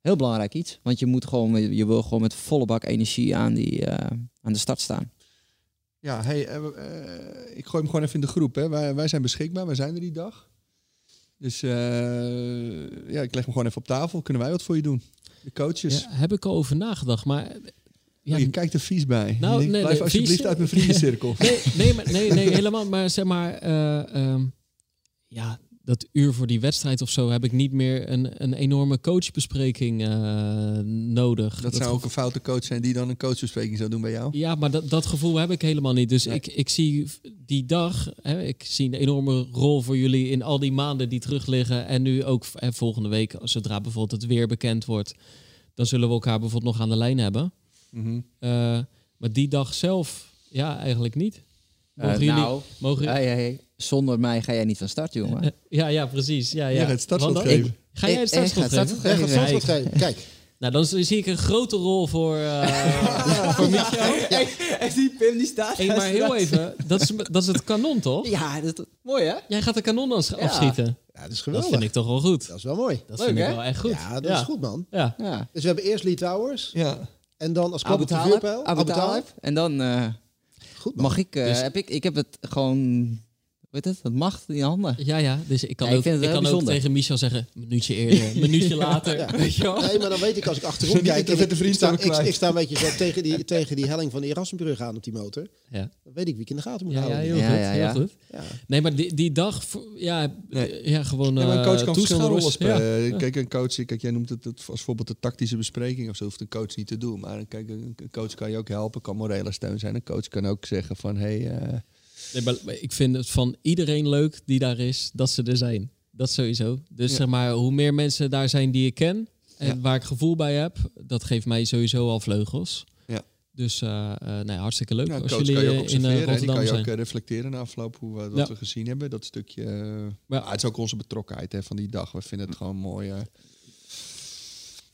heel belangrijk iets. Want je, moet gewoon, je wil gewoon met volle bak energie aan, die, eh, aan de start staan. Ja, hey, eh, eh, ik gooi hem gewoon even in de groep. Hè. Wij, wij zijn beschikbaar, wij zijn er die dag. Dus eh, ja, ik leg hem gewoon even op tafel. Kunnen wij wat voor je doen? De coaches. Ja, heb ik al over nagedacht, maar... Ja, je kijkt er vies bij. Nou, denkt, nee, blijf nee, alsjeblieft vies- uit mijn vriendencirkel. Nee, nee, maar, nee, nee, helemaal. Maar zeg maar, eh, ehm, ja, dat uur voor die wedstrijd of zo heb ik niet meer een, een enorme coachbespreking eh, nodig. Dat zou ook een foute coach zijn die dan een coachbespreking zou doen bij jou. Ja, maar dat, dat gevoel heb ik helemaal niet. Dus Nee. ik, ik zie die dag, hè, ik zie een enorme rol voor jullie in al die maanden die terug liggen. En nu ook hè, volgende week, zodra bijvoorbeeld het weer bekend wordt, dan zullen we elkaar bijvoorbeeld nog aan de lijn hebben. Mhm. Eh, maar die dag zelf, ja, eigenlijk niet. Mogen Eh, jullie... nou, mogen, hey, hey, zonder mij ga jij niet van start, jongen. Eh, ja, ja, precies. Ja, ja. Jij gaat het startschot Want dan- geven. Ga jij het Ik- ik ga startschot het geven? startschot Ja, geven. Kijk, Nou, dan zie ik een grote rol voor, eh voor Michel. En die Pim die staat Hey, maar heel even, dat is, dat is het kanon, toch? Ja, dat is mooi hè? Jij gaat de kanon als- afschieten. ja, dat is Dat geweldig. vind ik toch wel goed. Dat is wel mooi. Dat Leuk, vind ik wel echt goed. Ja, dat is goed, man. Ja. Ja. Dus we hebben eerst Lee Towers Ja. En dan als Abu op de vuurpijl. Abu Talib. En dan eh, Goed, mag ik, eh, Dus- heb ik, ik heb het gewoon, weet het, dat macht in handen. Ja, ja, dus ik kan, Ja, ik ook, vind ik kan ook tegen Michel zeggen, een minuutje eerder, minuutje later, weet je wel. Nee, maar dan weet ik als ik achterom kijk... ik, vriend ik, sta, ik, kwijt. ik sta een beetje zo tegen die, tegen die helling van de Erasmusbrug aan op die motor. Ja, Dan weet ik wie ik in de gaten moet ja, ja houden. heel Ja, goed. ja, heel ja. goed. Ja. Nee, maar die, die dag, ja, Nee. ja gewoon Ja, maar een coach eh, kan verschillende rollen toeschouwers. spelen. Ja. Kijk, een coach, kijk, jij noemt het, het als voorbeeld de tactische bespreking of zo, hoeft een coach niet te doen. Maar kijk, een een coach kan je ook helpen, kan morele steun zijn. Een coach kan ook zeggen van, hé, hey, eh, Nee, maar maar ik vind het van iedereen leuk die daar is, dat ze er zijn. Dat sowieso. Dus Ja. zeg maar, hoe meer mensen daar zijn die ik ken en Ja. waar ik gevoel bij heb, dat geeft mij sowieso al vleugels. Ja. Dus nee, hartstikke leuk nou, als jullie eh, in hè. die Rotterdam kan je zijn. ook eh, reflecteren na afloop hoe we, wat Ja. we gezien hebben. Dat stukje, Maar- ah, het is ook onze betrokkenheid hè, van die dag. We vinden het gewoon mooi.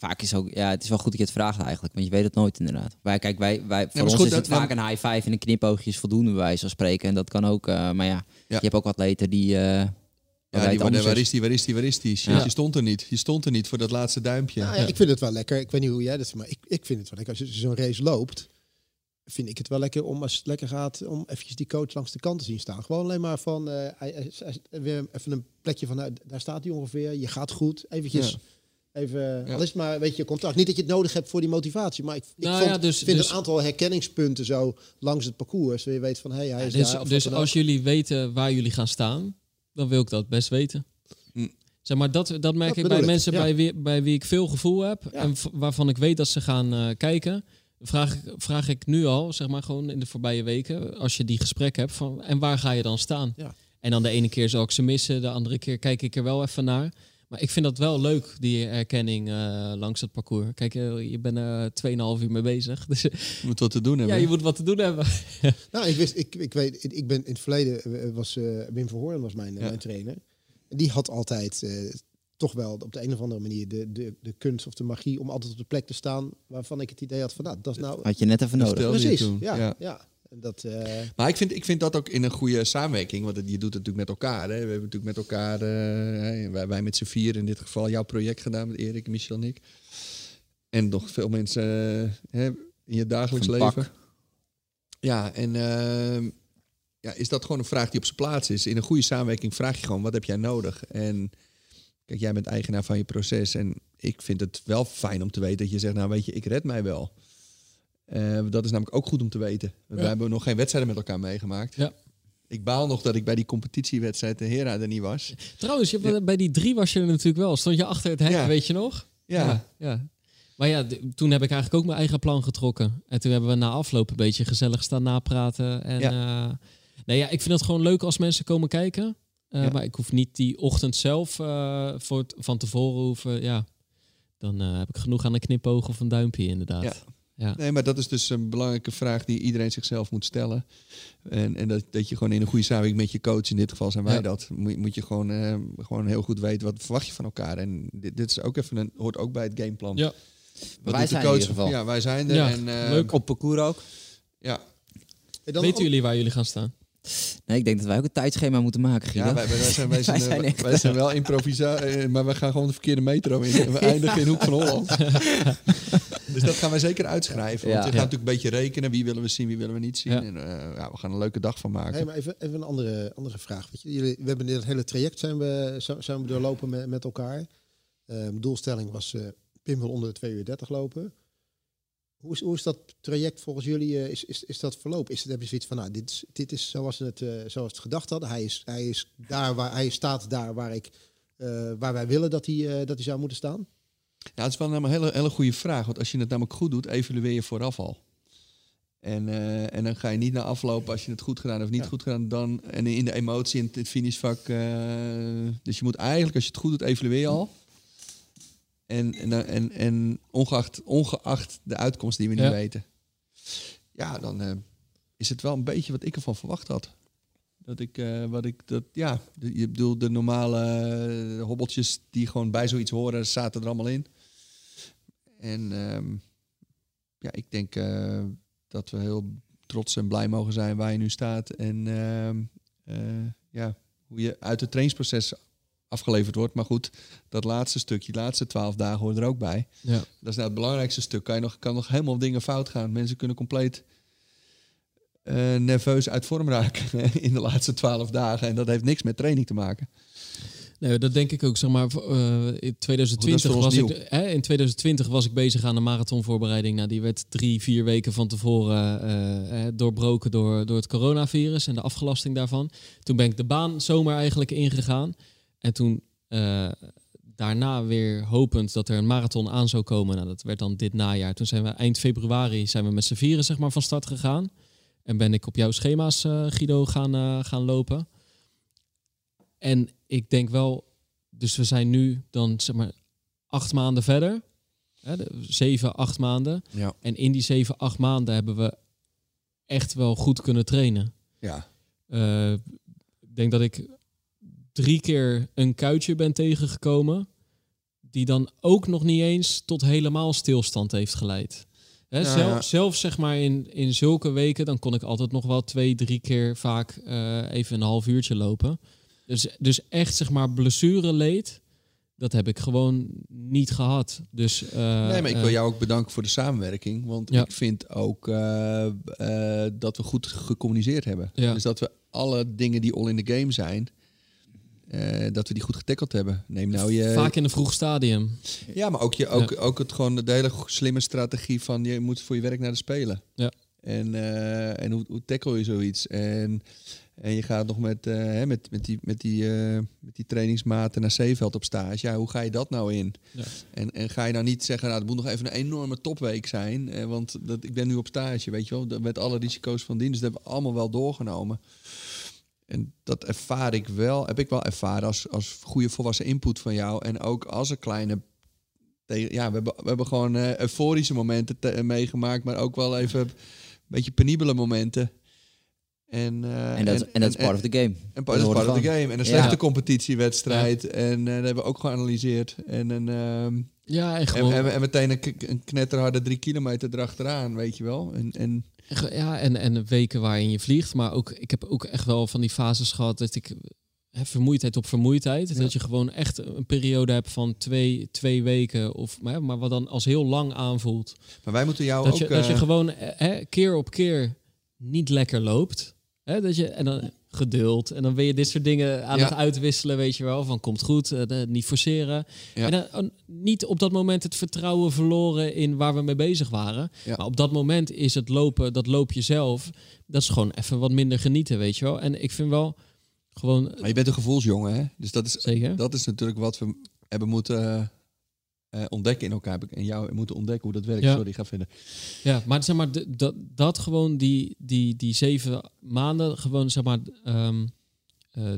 Vaak is ook, ja, het is wel goed dat je het vraagt eigenlijk, want je weet het nooit inderdaad. Wij, kijk, wij, wij, voor ons goed, is het vaak een high five en een knipoogje is voldoende bij wijze van spreken. En dat kan ook, eh, maar ja, je hebt ook atleten die... eh, Ja, die, waar, waar is. die, waar is die, waar is die? Ja. Je stond er niet. Je stond er niet voor dat laatste duimpje. Nou ja, ik vind het wel lekker. Ik weet niet hoe jij dat vindt, maar ik, ik vind het wel lekker. Als je zo'n race loopt, vind ik het wel lekker om als het lekker gaat, om eventjes die coach langs de kant te zien staan. Gewoon alleen maar van, eh, weer even een plekje van, daar staat hij ongeveer. Je gaat goed. Eventjes Ja. Even, Ja. al is het maar, weet je, contact. Niet dat je het nodig hebt voor die motivatie, maar ik, ik Nou vond, ja, dus- vind dus- een aantal herkenningspunten zo langs het parcours. Zodat je weet van, hé, hey, hij is dus daar. dus als ook. jullie weten waar jullie gaan staan, dan wil ik dat best weten. Hm. Zeg maar, dat, dat merk Dat ik bij ik, mensen ja. bij, wie, bij wie ik veel gevoel heb Ja. en waarvan ik weet dat ze gaan eh, kijken. Vraag, ik- vraag ik nu al, zeg maar gewoon in de voorbije weken, als je die gesprek hebt, van, en waar ga je dan staan? Ja. En dan de ene keer zal ik ze missen, de andere keer kijk ik er wel even naar. Maar ik vind dat wel leuk, die erkenning eh, langs het parcours. Kijk, eh, je bent er 2,5 uur mee bezig. Dus eh, Je moet wat te doen hebben. ja, je moet wat te doen hebben. Nou, ik wist, ik, ik weet, ik ben in het verleden eh, was eh, Wim Verhoorn was mijn, Ja. mijn trainer. En die had altijd eh, toch wel op de een of andere manier de, de, de kunst of de magie om altijd op de plek te staan waarvan ik het idee had van, nou, dat is nou Had je net even Dat nodig. precies. ja. ja. En Dat, eh, Maar ik vind, ik vind dat ook in een goede samenwerking. Want het- je doet het natuurlijk met elkaar. Hè. We hebben natuurlijk met elkaar, eh, hè, wij, wij met z'n vier in dit geval, jouw project gedaan met Erik, Michel en ik. En nog veel mensen eh, hè, in je dagelijks Van leven. Pak. Ja, en ehm, ja, is dat gewoon een vraag die op zijn plaats is. In een goede samenwerking vraag je gewoon, wat heb jij nodig? En kijk, jij bent eigenaar van je proces. En ik vind het wel fijn om te weten dat je zegt, nou weet je, ik red mij wel. Eh, dat is namelijk ook goed om te weten. Want Ja. We hebben nog geen wedstrijden met elkaar meegemaakt. Ja. Ik baal nog dat ik bij die competitiewedstrijd de Hera er niet was. Trouwens, je, bij die drie was je er natuurlijk wel. Stond je achter het hek, Ja. weet je nog? Ja. ja. Maar ja, toen heb ik eigenlijk ook mijn eigen plan getrokken. En toen hebben we na afloop een beetje gezellig staan napraten. En ja. nee, ja, ik vind het gewoon leuk als mensen komen kijken. Eh. Maar ik hoef niet die ochtend zelf eh, voor van tevoren hoeven. Ja, dan eh, heb ik genoeg aan een knipoog of een duimpje inderdaad. Ja. Nee, maar dat is dus een belangrijke vraag die iedereen zichzelf moet stellen. En, en dat, dat je gewoon in een goede samenwerking met je coach, in dit geval zijn wij Ja. dat, moet, moet je gewoon, eh, gewoon heel goed weten wat verwacht je van elkaar. En dit, dit is ook even een, hoort ook bij het gameplan. Ja. Wat Wij de zijn in ieder geval. Ja, wij zijn er. Ja, en, eh, leuk. Op parcours ook. Ja, en dan Weten jullie waar jullie gaan staan? Nee, ik denk dat wij ook een tijdschema moeten maken, Guido. ja wij, wij zijn, wij zijn, Wij zijn eh, echt, wij zijn wel improvisatie, maar we gaan gewoon de verkeerde metro in. En We eindigen in Hoek van Holland. dus dat gaan wij zeker uitschrijven. Want Ja. je gaat natuurlijk een beetje rekenen. Wie willen we zien, wie willen we niet zien. Ja. En, eh, ja, we gaan een leuke dag van maken. Hey, maar even, even een andere, andere vraag. Weet je, jullie, we hebben dit hele traject zijn we, zo- zijn we doorlopen met, met elkaar. Ehm, doelstelling was eh Pim wil onder de 2 uur 30 lopen. Hoe is, hoe is dat traject volgens jullie, eh, is, is, is dat verlopen? Is het, heb je zoiets van, nou, dit is, dit is zoals we het, eh, zoals we het gedacht hadden. Hij, is, hij, is daar waar, hij staat daar waar, ik, eh, waar wij willen dat hij, eh, dat hij zou moeten staan. Ja, het is wel een hele, hele goede vraag. Want als je het namelijk goed doet, evalueer je vooraf al. En, eh, en dan ga je niet naar aflopen als je het goed gedaan of niet Ja. goed gedaan. Dan, en in de emotie in het finishvak. eh, dus je moet eigenlijk, als je het goed doet, evalueer je al. En, en, en, en ongeacht, ongeacht de uitkomst die we niet Ja. weten. Ja, dan eh, is het wel een beetje wat ik ervan verwacht had. Dat ik, eh, wat ik, dat, ja, de- je bedoelt de normale eh, hobbeltjes die gewoon bij zoiets horen, zaten er allemaal in. En ehm, ja, ik denk eh, dat we heel trots en blij mogen zijn waar je nu staat. En ehm, eh, ja, hoe je uit het trainingsproces afgeleverd wordt. Maar goed, dat laatste stukje, die laatste twaalf dagen hoort er ook bij. Ja. Dat is nou het belangrijkste stuk. Kan, je nog, kan nog helemaal dingen fout gaan. Mensen kunnen compleet eh, nerveus uit vorm raken in de laatste twaalf dagen. En dat heeft niks met training te maken. Nee, dat denk ik ook. Zeg maar, eh, in 2020 voor ons was nieuw. ik, hè, in 2020 was ik bezig aan een marathonvoorbereiding. Nou, die werd drie, vier weken van tevoren eh, doorbroken door, door het coronavirus en de afgelasting daarvan. Toen ben ik de baan zomaar eigenlijk ingegaan. En toen daarna weer hopend dat er een marathon aan zou komen. Nou, dat werd dan dit najaar. Toen zijn we eind februari zijn we met z'n vieren zeg maar, van start gegaan. En ben ik op jouw schema's, eh, Guido, gaan, eh, gaan lopen. En ik denk wel, dus we zijn nu dan zeg maar acht maanden verder. Hè, de, zeven, acht maanden. Ja. En in die zeven, acht maanden hebben we echt wel goed kunnen trainen. Ja. Eh, ik denk dat ik drie keer een kuitje ben tegengekomen. Die dan ook nog niet eens tot helemaal stilstand heeft geleid. Hè, Ja, zelf, ja. Zelfs zeg maar in, in zulke weken, dan kon ik altijd nog wel twee, drie keer vaak eh, even een half uurtje lopen. Dus, dus echt zeg maar blessureleed, dat heb ik gewoon niet gehad. Dus, eh, Nee, maar ik eh, wil jou ook bedanken voor de samenwerking. Want Ja. ik vind ook eh, eh, dat we goed gecommuniceerd hebben. Dus dat we alle dingen die all in the game zijn... eh, dat we die goed getackeld hebben. Neem nou je... Vaak in een vroeg stadium. Ja, maar ook, je, ook, ook het, gewoon de hele slimme strategie van je moet voor je werk naar de Spelen. Ja. En, eh, en hoe, hoe tackle je zoiets? En, en je gaat nog met, eh, hè, met, met, die, met, die, met die trainingsmaten naar Zeeveld op stage. Ja, hoe ga je dat nou in? Ja. En, en ga je nou niet zeggen, nou, het moet nog even een enorme topweek zijn. eh, want dat, ik ben nu op stage, weet je wel. Met alle risico's van dien. Dus dat hebben we allemaal wel doorgenomen. En dat ervaar ik wel, heb ik wel ervaren als, als goede volwassen input van jou. En ook als een kleine. Ja, we hebben, we hebben gewoon eh, euforische momenten te- meegemaakt, maar ook wel even een beetje penibele momenten. En, eh, En dat, en, dat is part of the game. en part, dat is part of the game. En een Ja. slechte competitiewedstrijd. En eh, dat hebben we ook geanalyseerd. En, een, ehm, Ja, en en, gewoon... en, en meteen een, k- een knetterharde drie kilometer erachteraan, weet je wel. En, en Ja, en, en weken waarin je vliegt. Maar ook, ik heb ook echt wel van die fases gehad dat ik hè, vermoeidheid op vermoeidheid. Ja. Dat je gewoon echt een periode hebt van twee, twee weken. Of, maar, maar wat dan als heel lang aanvoelt. maar wij moeten jou dat, ook... je, dat je eh, gewoon eh, hè, keer op keer niet lekker loopt. Hè, dat je, en dan geduld. En dan ben je dit soort dingen aan Ja. het uitwisselen, weet je wel. Van komt goed, eh, niet forceren. Ja. En dan, oh, niet op dat moment het vertrouwen verloren in waar we mee bezig waren. Ja. Maar op dat moment is het lopen, dat loop je zelf. Dat is gewoon even wat minder genieten, weet je wel. En ik vind wel gewoon... Maar je bent een gevoelsjongen, hè? Dus dat is, Zeker. dat is natuurlijk wat we hebben moeten eh, ontdekken in elkaar. Heb ik En jou moeten ontdekken hoe dat werkt. Ja. Sorry, ga verder. Ja, maar zeg maar, dat, dat gewoon die, die, die zeven maanden, gewoon zeg maar, ehm, eh,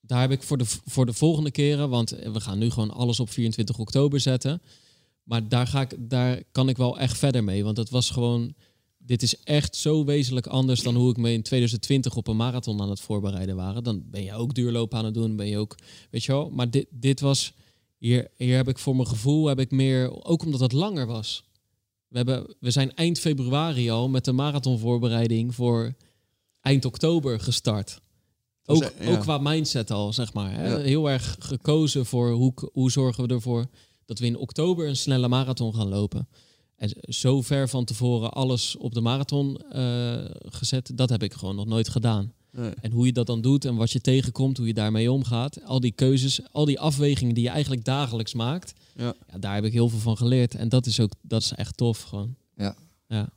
daar heb ik voor de, voor de volgende keren, want we gaan nu gewoon alles op 24 oktober zetten. Maar daar, ga ik, daar kan ik wel echt verder mee, want het was gewoon, dit is echt zo wezenlijk anders dan hoe ik me in 2020 op een marathon aan het voorbereiden waren. Dan ben je ook duurlopen aan het doen, ben je ook, weet je wel. Maar dit, dit was, hier, hier heb ik voor mijn gevoel, heb ik meer, ook omdat het langer was. We, hebben, we zijn eind februari al met de marathonvoorbereiding voor eind oktober gestart. Ook, ja. ook qua mindset al, zeg maar. Hè? Ja. Heel erg gekozen voor hoe, hoe zorgen we ervoor dat we in oktober een snelle marathon gaan lopen. En zo ver van tevoren alles op de marathon eh, gezet, dat heb ik gewoon nog nooit gedaan. Nee. En hoe je dat dan doet en wat je tegenkomt, hoe je daarmee omgaat. Al die keuzes, al die afwegingen die je eigenlijk dagelijks maakt. Ja. Ja, daar heb ik heel veel van geleerd. En dat is ook, dat is echt tof gewoon. Ja. ja.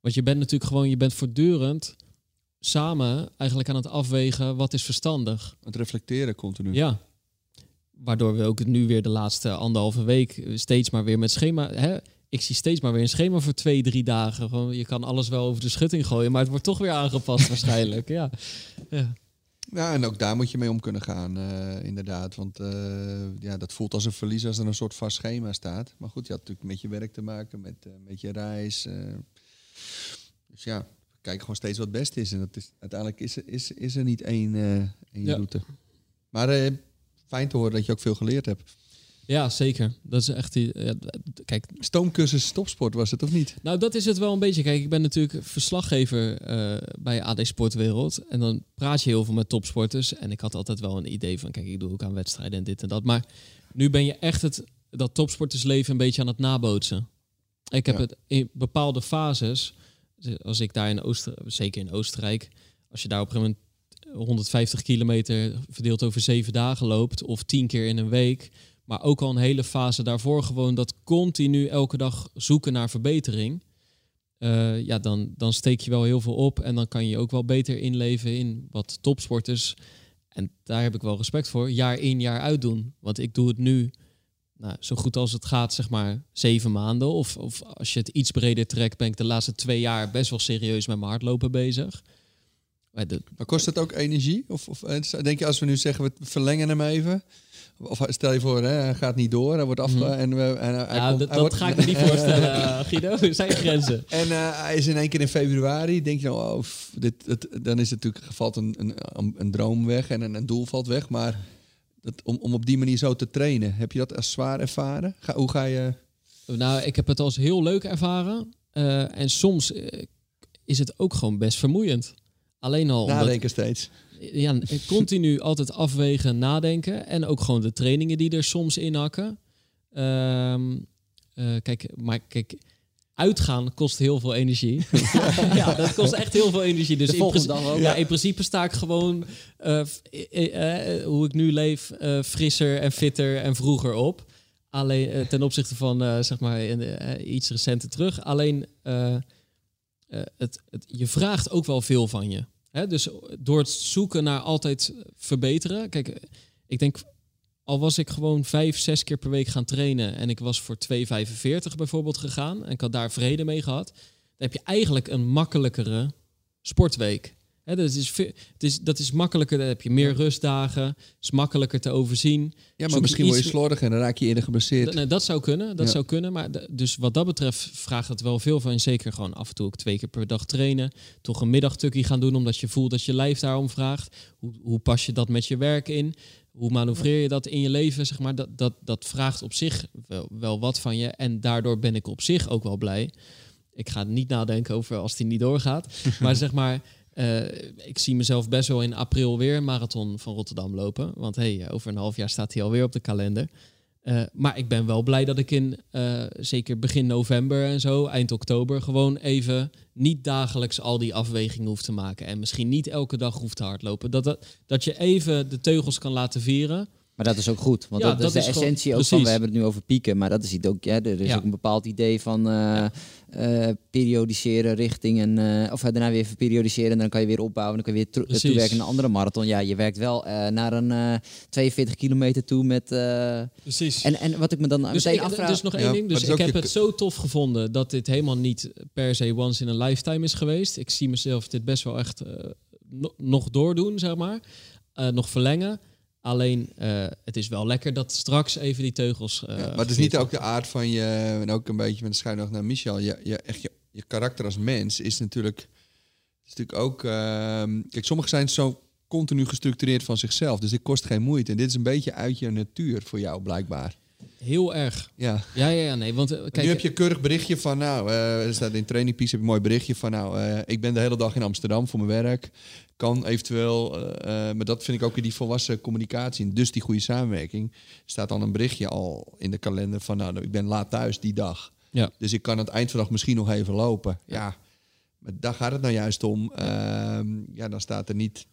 Want je bent natuurlijk gewoon, je bent voortdurend samen eigenlijk aan het afwegen wat is verstandig. Het reflecteren continu. Ja. Waardoor we ook nu weer de laatste anderhalve week steeds maar weer met schema. Hè? Ik zie steeds maar weer een schema voor twee, drie dagen. Gewoon, je kan alles wel over de schutting gooien, maar het wordt toch weer aangepast waarschijnlijk. Ja. ja. Ja, en ook daar moet je mee om kunnen gaan, eh, inderdaad. Want eh, ja, dat voelt als een verlies als er een soort vast schema staat. Maar goed, je had natuurlijk met je werk te maken, met, eh, met je reis. eh. dus ja, we kijken gewoon steeds wat het beste is. En dat is, uiteindelijk is, er- is, is er niet één, eh, één Ja. route. Maar eh, fijn te horen dat je ook veel geleerd hebt. Ja, zeker. Dat is echt die. Ja, kijk, Stoomcursus topsport was het, of niet? Nou, dat is het wel een beetje. Kijk, ik ben natuurlijk verslaggever eh, bij AD Sportwereld. En dan praat je heel veel met topsporters. En ik had altijd wel een idee van, kijk, ik doe ook aan wedstrijden en dit en dat. Maar nu ben je echt het, dat topsportersleven een beetje aan het nabootsen. Ik heb Ja. het in bepaalde fases, als ik daar in Oostenrijk, zeker in Oostenrijk, als je daar op een gegeven moment 150 kilometer verdeeld over zeven dagen loopt, of tien keer in een week, maar ook al een hele fase daarvoor gewoon dat continu elke dag zoeken naar verbetering. eh, ja, dan, dan steek je wel heel veel op en dan kan je ook wel beter inleven in wat topsporters. En daar heb ik wel respect voor. Jaar in, jaar uit doen. Want ik doe het nu nou, zo goed als het gaat, zeg maar, zeven maanden. Of, of als je het iets breder trekt, ben ik de laatste twee jaar best wel serieus met mijn hardlopen bezig. Maar Maar kost het ook energie? Of, of eh, denk je als we nu zeggen, we verlengen hem even? Of stel je voor, hè, hij gaat niet door, hij wordt afge... Mhm. En, we, en hij ja, komt- dat, hij dat wordt- ga ik me niet voorstellen, eh, Guido. Er zijn grenzen. En eh, hij is in één keer in februari. Denk je nou, oh, dit, het, dan is het natuurlijk valt een, een, een, droom weg en een, een doel valt weg. Maar dat, om, om op die manier zo te trainen, heb je dat als zwaar ervaren? Ga, hoe ga je... Nou, ik heb het als heel leuk ervaren. Eh, en soms is het ook gewoon best vermoeiend. Alleen al omdat, Nadenken steeds. Ja, continu altijd afwegen, nadenken. En ook gewoon de trainingen die er soms in hakken. Ehm, eh, kijk, maar kijk, uitgaan kost heel veel energie. ja, dat kost echt heel veel energie. Dus in, volgende principe- dag ook. ja, in principe sta ik gewoon eh, eh, eh, hoe ik nu leef, eh, frisser en fitter en vroeger op. Alleen ten opzichte van zeg maar in, iets recenter terug. Alleen het, het, je vraagt ook wel veel van je. Hè? Dus door het zoeken naar altijd verbeteren. Kijk, ik denk, al was ik gewoon vijf, zes keer per week gaan trainen en ik was voor 2,45 bijvoorbeeld gegaan en ik had daar vrede mee gehad, dan heb je eigenlijk een makkelijkere sportweek. Dat, is, het is, dat is makkelijker, dan heb je meer rustdagen, is makkelijker te overzien. Ja, maar misschien word je slordig en dan raak je eerder geblesseerd. Dat, nee, dat zou kunnen, dat Ja. zou kunnen. Maar dus wat dat betreft vraagt het wel veel van je. Zeker gewoon af en toe ook twee keer per dag trainen. Toch een middagtukkie gaan doen, omdat je voelt dat je lijf daarom vraagt. Hoe, hoe pas je dat met je werk in? Hoe manoeuvreer je dat in je leven? Zeg maar, dat, dat, dat vraagt op zich wel, wel wat van je. En daardoor ben ik op zich ook wel blij. Ik ga niet nadenken over als die niet doorgaat. maar zeg maar, eh, ik zie mezelf best wel in april weer marathon van Rotterdam lopen. Want hey, over een half jaar staat hij alweer op de kalender. Eh, maar ik ben wel blij dat ik in eh, zeker begin november en zo, eind oktober, gewoon even niet dagelijks al die afwegingen hoeft te maken. En misschien niet elke dag hoeft te hardlopen. Dat, dat, dat je even de teugels kan laten vieren. Maar dat is ook goed, want Ja, dat, dat is de is gewoon- essentie ook van, we hebben het nu over pieken, maar dat is het ook, ja, er is Ja. ook een bepaald idee van eh, eh, periodiseren richting een, eh, of daarna weer even periodiseren en dan kan je weer opbouwen en dan kan je weer Precies. toewerken naar een andere marathon. Ja, je werkt wel eh, naar een eh 42 kilometer toe met, eh, Precies. en, en wat ik me dan Dus, meteen ik, afvraag... dus nog één Ja, ding. Dus ik heb je het zo tof gevonden dat dit helemaal niet per se once in a lifetime is geweest. Ik zie mezelf dit best wel echt eh, no- nog doordoen, zeg maar. Eh, nog verlengen. Alleen, eh, het is wel lekker dat straks even die teugels... eh, Ja, maar het is niet ook de aard van je, en ook een beetje met de schuin naar Michel, je, je, echt je, je karakter als mens is natuurlijk, is natuurlijk ook... ehm, kijk, sommigen zijn zo continu gestructureerd van zichzelf, dus dit kost geen moeite. En dit is een beetje uit je natuur voor jou, blijkbaar. Heel erg. Ja. Ja, ja, ja, nee. Want eh, kijk, nu heb je een keurig berichtje van, nou, er staat in Training Peace heb je een mooi berichtje van, nou, ik ben de hele dag in Amsterdam voor mijn werk. Kan eventueel, eh, eh, maar dat vind ik ook weer die volwassen communicatie. En dus die goede samenwerking. staat dan een berichtje al in de kalender van, nou, ik ben laat thuis die dag. Ja. Dus ik kan het eind van de dag misschien nog even lopen. Ja, maar daar gaat het nou juist om. Ehm, ja, dan staat er niet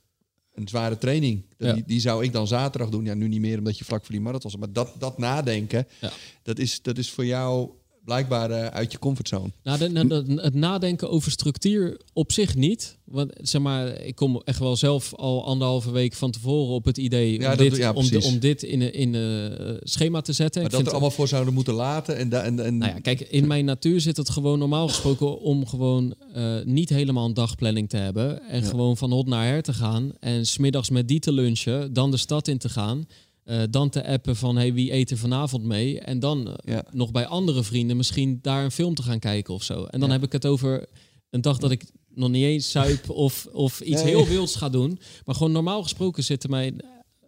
een zware training. Ja. Die, die zou ik dan zaterdag doen. Ja, nu niet meer omdat je vlak voor die marathon. Maar dat, dat nadenken, Ja. dat, is, dat is voor jou blijkbaar eh, uit je comfortzone. Nou, de, de- de- het nadenken over structuur op zich niet. Want zeg maar, ik kom echt wel zelf al anderhalve week van tevoren op het idee Ja, om, dat- dit, ja, om, dit in een in een schema te zetten. Maar Ik dat er allemaal voor zouden moeten laten. En, en, en, Nou ja, kijk, in mijn natuur zit het gewoon normaal gesproken om gewoon eh, niet helemaal een dagplanning te hebben. En gewoon van hot naar her te gaan. En smiddags met die te lunchen, dan de stad in te gaan. Eh, dan te appen van hey, wie eet er vanavond mee? En dan eh, Ja. nog bij andere vrienden misschien daar een film te gaan kijken of zo. En dan Ja. heb ik het over een dag dat ik nog niet eens zuip of, of iets Nee. heel wilds ga doen. Maar gewoon normaal gesproken zitten mijn,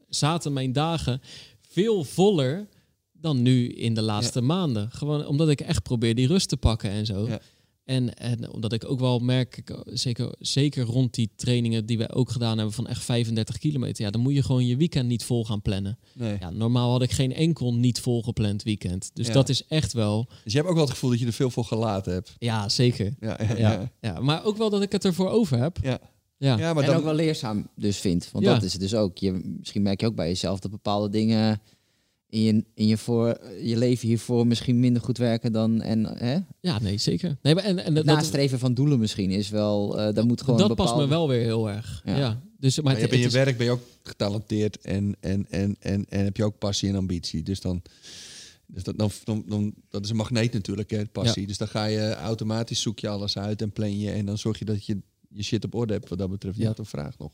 zaten mijn dagen veel voller dan nu in de laatste maanden. Gewoon omdat ik echt probeer die rust te pakken en zo. En, en omdat ik ook wel merk, ik- zeker, zeker rond die trainingen die we ook gedaan hebben van echt 35 kilometer. Ja, dan moet je gewoon je weekend niet vol gaan plannen. nee. Ja, normaal had ik geen enkel niet volgepland weekend. Dus Ja. dat is echt wel, Dus je hebt ook wel het gevoel dat je er veel voor gelaten hebt. ja zeker. Ja, ja, Ja, ja. ja. maar ook wel dat ik het ervoor over heb. ja. Ja, Ja, maar en dan, ook wel leerzaam dus vindt. Want Ja. dat is het dus ook. Je, misschien merk je ook bij jezelf dat bepaalde dingen in je, in je, voor, je leven hiervoor misschien minder goed werken dan... En, hè? ja nee, zeker. Nee, maar en, en Het dat, nastreven van doelen misschien is wel... eh dat moet gewoon dat bepaalde... past me wel weer heel erg. Ja. Ja. Dus, maar maar je het, hebt in je werk ben je ook getalenteerd en, en, en, en, en heb je ook passie en ambitie. Dus dan, dus dat, dan, dan, dan, dat is een magneet natuurlijk, hè, passie. Dus dan ga je automatisch zoek je alles uit en plan je. En dan zorg je dat je je shit op orde hebt wat dat betreft. Je Ja. had een vraag nog.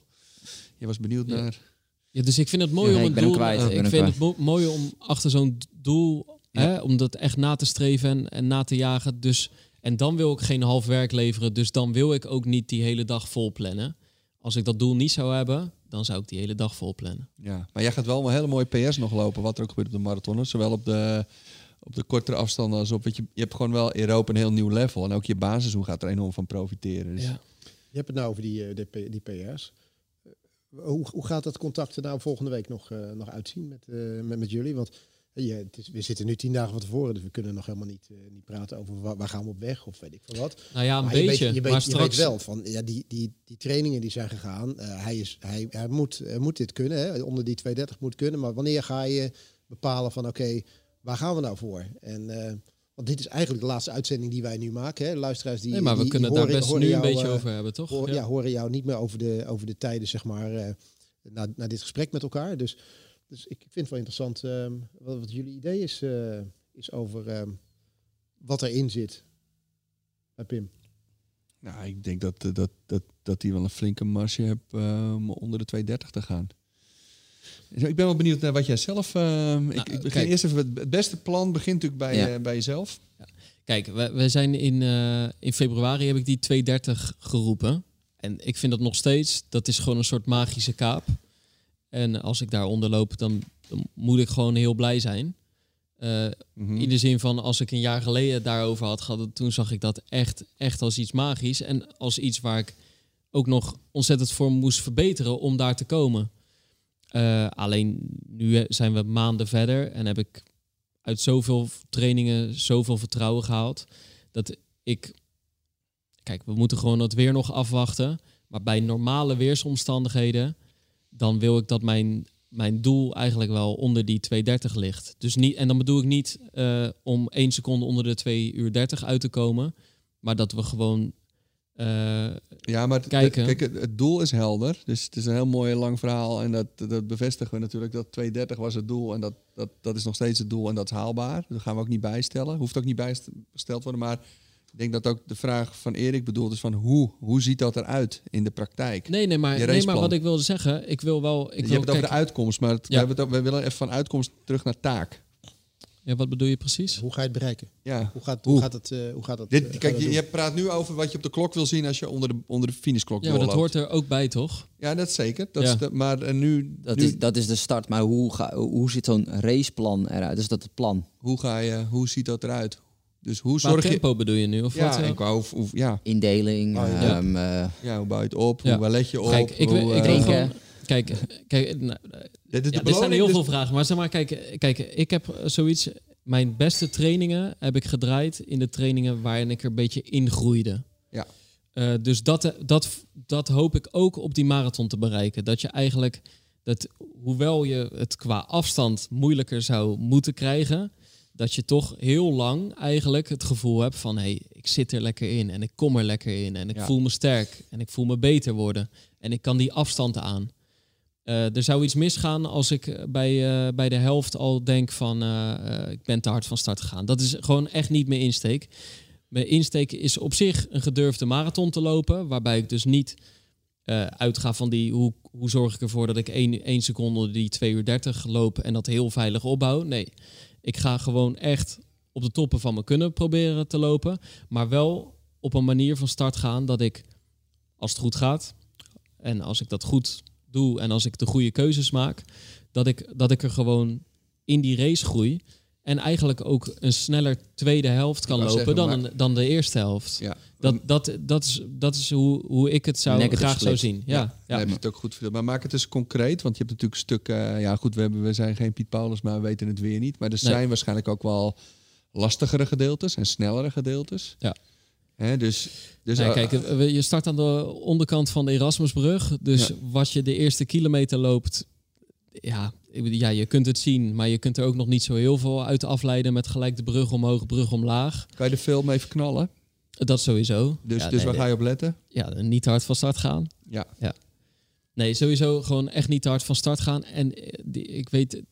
Je was benieuwd Ja. naar... Ja, dus ik vind het mooi Ja, om een doel. kwijt, ik vind kwijt. het mo- mooi om achter zo'n doel, Ja. hè, om dat echt na te streven en, en na te jagen. Dus en dan wil ik geen half werk leveren. Dus dan wil ik ook niet die hele dag vol plannen. Als ik dat doel niet zou hebben, dan zou ik die hele dag vol plannen. Ja, maar jij gaat wel een hele mooie PS nog lopen, wat er ook gebeurt op de marathon. Zowel op de, op de kortere afstanden als op... weet Je, je hebt gewoon wel in Europa een heel nieuw level. En ook je basisseizoen gaat er enorm van profiteren. Dus Ja. Je hebt het nou over die, eh, die, die PR's. Eh, Hoe, hoe gaat dat contact er nou volgende week nog, eh, nog uitzien met, eh, met, met jullie? Want Je, het is, we zitten nu tien dagen van tevoren, dus we kunnen nog helemaal niet, eh, niet praten over waar, waar gaan we op weg of weet ik veel wat. Nou ja, een Maar beetje. Je weet, je weet, maar je straks, weet wel van ja, die, die, die trainingen die zijn gegaan. eh, hij, is, hij, hij, moet, hij moet dit kunnen, hè, onder die 230 moet kunnen. Maar wanneer ga je bepalen van oké, waar gaan we nou voor? En, eh, want dit is eigenlijk de laatste uitzending die wij nu maken. Hè. Luisteraars die. nee, maar we die- kunnen die daar horen- best horen nu een beetje eh, over hebben, toch? hoor- Ja. ja. horen jou niet meer over de, over de tijden, zeg maar, eh na, na dit gesprek met elkaar. Dus, dus ik vind het wel interessant ehm, wat, wat jullie idee is, eh, is over ehm, wat erin zit. Bij Pim. Nou, ik denk dat, dat, dat, dat hij wel een flinke marge hebt eh, om onder de 230 te gaan. Ik ben wel benieuwd naar wat jij zelf... eh, ik, ik begin Nou, kijk. eerst even... Het beste plan begint natuurlijk bij, Ja. eh, bij jezelf. Kijk, we, we zijn in, eh, in februari heb ik die 230 geroepen. En ik vind dat nog steeds, dat is gewoon een soort magische kaap. En als ik daaronder loop, dan, dan moet ik gewoon heel blij zijn. Eh, Mhm. In de zin van, als ik een jaar geleden daarover had gehad, toen zag ik dat echt, echt als iets magisch. En als iets waar ik ook nog ontzettend voor moest verbeteren om daar te komen. Eh, alleen nu eh, zijn we maanden verder en heb ik uit zoveel trainingen zoveel vertrouwen gehaald. Dat ik. Kijk, we moeten gewoon het weer nog afwachten. Maar bij normale weersomstandigheden. dan wil ik dat mijn, mijn doel eigenlijk wel onder die 230 ligt. Dus niet, en dan bedoel ik niet eh, om één seconde onder de 2 uur 30 uit te komen. Maar dat we gewoon. Eh, Ja, maar Kijken. kijk, het, het doel is helder. Dus het is een heel mooi lang verhaal. En dat, dat bevestigen we natuurlijk. Dat 230 was het doel. En dat, dat, dat is nog steeds het doel. En dat is haalbaar. Dat gaan we ook niet bijstellen. Hoeft ook niet bijgesteld worden. Maar ik denk dat ook de vraag van Erik bedoeld is van hoe, hoe ziet dat eruit in de praktijk? nee, nee, maar, nee, maar wat ik wilde zeggen, ik wil wel. Ik je wil, hebt het over de uitkomst, maar het, Ja. we, hebben het, ook- we willen even van uitkomst terug naar taak. Ja, wat bedoel je precies? Hoe ga je het bereiken? Ja. Hoe gaat, Hoe? hoe gaat het? eh, hoe gaat het Dit, eh, kijk, dat je, je praat nu over wat je op de klok wil zien als je onder de, onder de finishklok Ja, maar dat hoort er ook bij, toch? Ja, dat zeker. Dat Ja. is de- maar eh, nu, Dat, nu is, dat is de start. Maar hoe, ga, hoe ziet zo'n raceplan eruit? Dus dat het plan? hoe, ga je, hoe ziet dat eruit? Dus hoe Qua zorg je... tempo bedoel je nu? Of Ja, wat? ik wou, of, of- ja, Indeling, Oh, ja. ehm, eh, ja, hoe bouw je het op? Ja. Hoe let je op? Kijk, ik, hoe, ik drinken. Kijk, kijk nou, dit ja, dit zijn heel dus- veel vragen. Maar zeg maar, kijk, kijk, ik heb eh, zoiets... Mijn beste trainingen heb ik gedraaid in de trainingen waarin ik er een beetje ingroeide. Ja. Eh, dus dat, dat, dat hoop ik ook op die marathon te bereiken. Dat je eigenlijk, dat, hoewel je het qua afstand moeilijker zou moeten krijgen, dat je toch heel lang eigenlijk het gevoel hebt van hé, hey, ik zit er lekker in en ik kom er lekker in en ik Ja. voel me sterk en ik voel me beter worden en ik kan die afstand aan. Eh, er zou iets misgaan als ik eh, bij, eh, bij de helft al denk van ik ben te hard van start gegaan. Dat is gewoon echt niet mijn insteek. Mijn insteek is op zich een gedurfde marathon te lopen, waarbij ik dus niet uitga van die hoe, hoe zorg ik ervoor dat ik 1, 1 seconde die 2 uur 30 loop en dat heel veilig opbouw. Nee, ik ga gewoon echt op de toppen van mijn kunnen proberen te lopen, maar wel op een manier van start gaan dat ik, als het goed gaat en als ik dat goed doe en als ik de goede keuzes maak, dat ik, dat ik er gewoon in die race groei. En eigenlijk ook een sneller tweede helft kan lopen zeggen, dan, een, dan de eerste helft. Ja. Dat, dat, dat is, dat is hoe, hoe ik het zou, Negative graag zou zien. Ja, ja. Dan heb je het ook goed. Maar maak het eens concreet, want je hebt natuurlijk een stuk... eh, ja, goed, we, hebben, we zijn geen Piet Paulus, maar we weten het weer niet. Maar er Nee. zijn waarschijnlijk ook wel lastigere gedeeltes en snellere gedeeltes. Ja. Hè, dus, dus Nee, eh, kijk, we- je start aan de onderkant van de Erasmusbrug. Dus Ja. wat je de eerste kilometer loopt, ja, ja, je kunt het zien, maar je kunt er ook nog niet zo heel veel uit afleiden met gelijk de brug omhoog, brug omlaag. kan je de film even knallen? Dat sowieso. Dus, ja, dus nee, waar ga je op letten? ja, niet te hard van start gaan. Ja. Nee, sowieso gewoon echt niet te hard van start gaan. En eh, die, ik weet,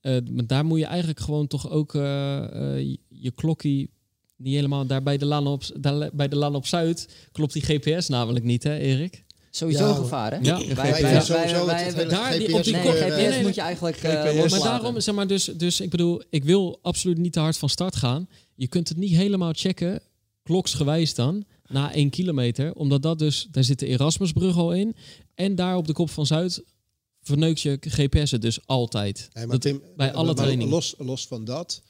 eh, maar daar moet je eigenlijk gewoon toch ook eh, eh, je klokkie niet helemaal... Daar bij de Laan op, daar, bij de Laan op Zuid klopt die GPS namelijk niet, hè Erik? sowieso Ja, gevaar, hè? Ja. Wij, Wij wij, vinden wij, sowieso wij het hebben- hele daar, die- op die Nee, kop- nee, nee. moet je eigenlijk eh, GPS. Maar loslaten. daarom, zeg maar, dus, dus ik bedoel, ik wil absoluut niet te hard van start gaan. Je kunt het niet helemaal checken, kloksgewijs dan, na één kilometer. Omdat dat dus, daar zit de Erasmusbrug al in. En daar op de kop van Zuid verneukt je GPS het dus altijd. Nee, maar Dat- Tim, bij alle maar trainingen. Los, los van dat.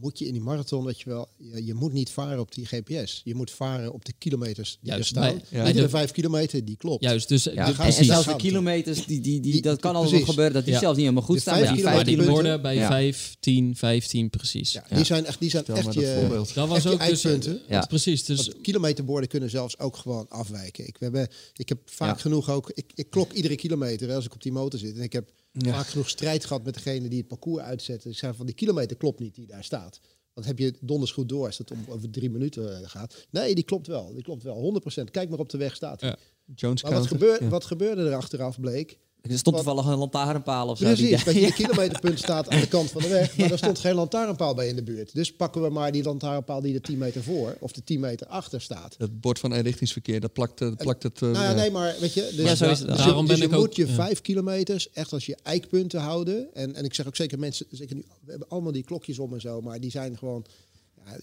Moet je in die marathon, dat je wel, je, je moet niet varen op die GPS. Je moet varen op de kilometers die Juist, er staan. bij- Ja. De de- vijf kilometer, die klopt. Juist, dus, Ja, dus en, en precies. zelfs de Gaan. kilometers, die, die, die, Die- dat kan allemaal precies. gebeuren, dat die Ja. zelfs niet helemaal goed De staan. vijf maar die kilometer maar die punten. borden bij Ja. 5, 10, 15 precies. Ja, Ja. Die zijn echt, die zijn Stel echt je, voorbeeld. Dat was ook dus... eindpunten. Ja. Precies, dus Want kilometerborden kunnen zelfs ook gewoon afwijken. Ik, we hebben, ik heb vaak Ja. genoeg ook... Ik, ik klok iedere kilometer hè, als ik op die motor zit. En ik heb Ja. vaak genoeg strijd gehad met degene die het parcours uitzetten. Ik zei van, die kilometer klopt niet die daar staat. Want heb je donders goed door als het om over drie minuten eh, gaat. Nee, die klopt wel. Die klopt wel. 100%. Kijk maar op de weg staat. Ja. Jones Maar wat, counter. Ja. wat gebeurde er achteraf bleek? Er stond toevallig een lantaarnpaal of zo. Precies, dat je de kilometerpunt staat aan de kant van de weg. Maar er stond geen lantaarnpaal bij in de buurt. Dus pakken we maar die lantaarnpaal die er 10 meter voor of de 10 meter achter staat. Dat bord van eenrichtingsverkeer, dat plakt, eh, plakt het... eh, Nou ja, ja. nee, maar weet je, dus, Ja, zo is het. dus je- Daarom dus ben je ik ook- moet je ja. vijf kilometers echt als je eikpunten houden. En, en ik zeg ook zeker mensen, zeker nu, we hebben allemaal die klokjes om en zo, maar die zijn gewoon. Ja,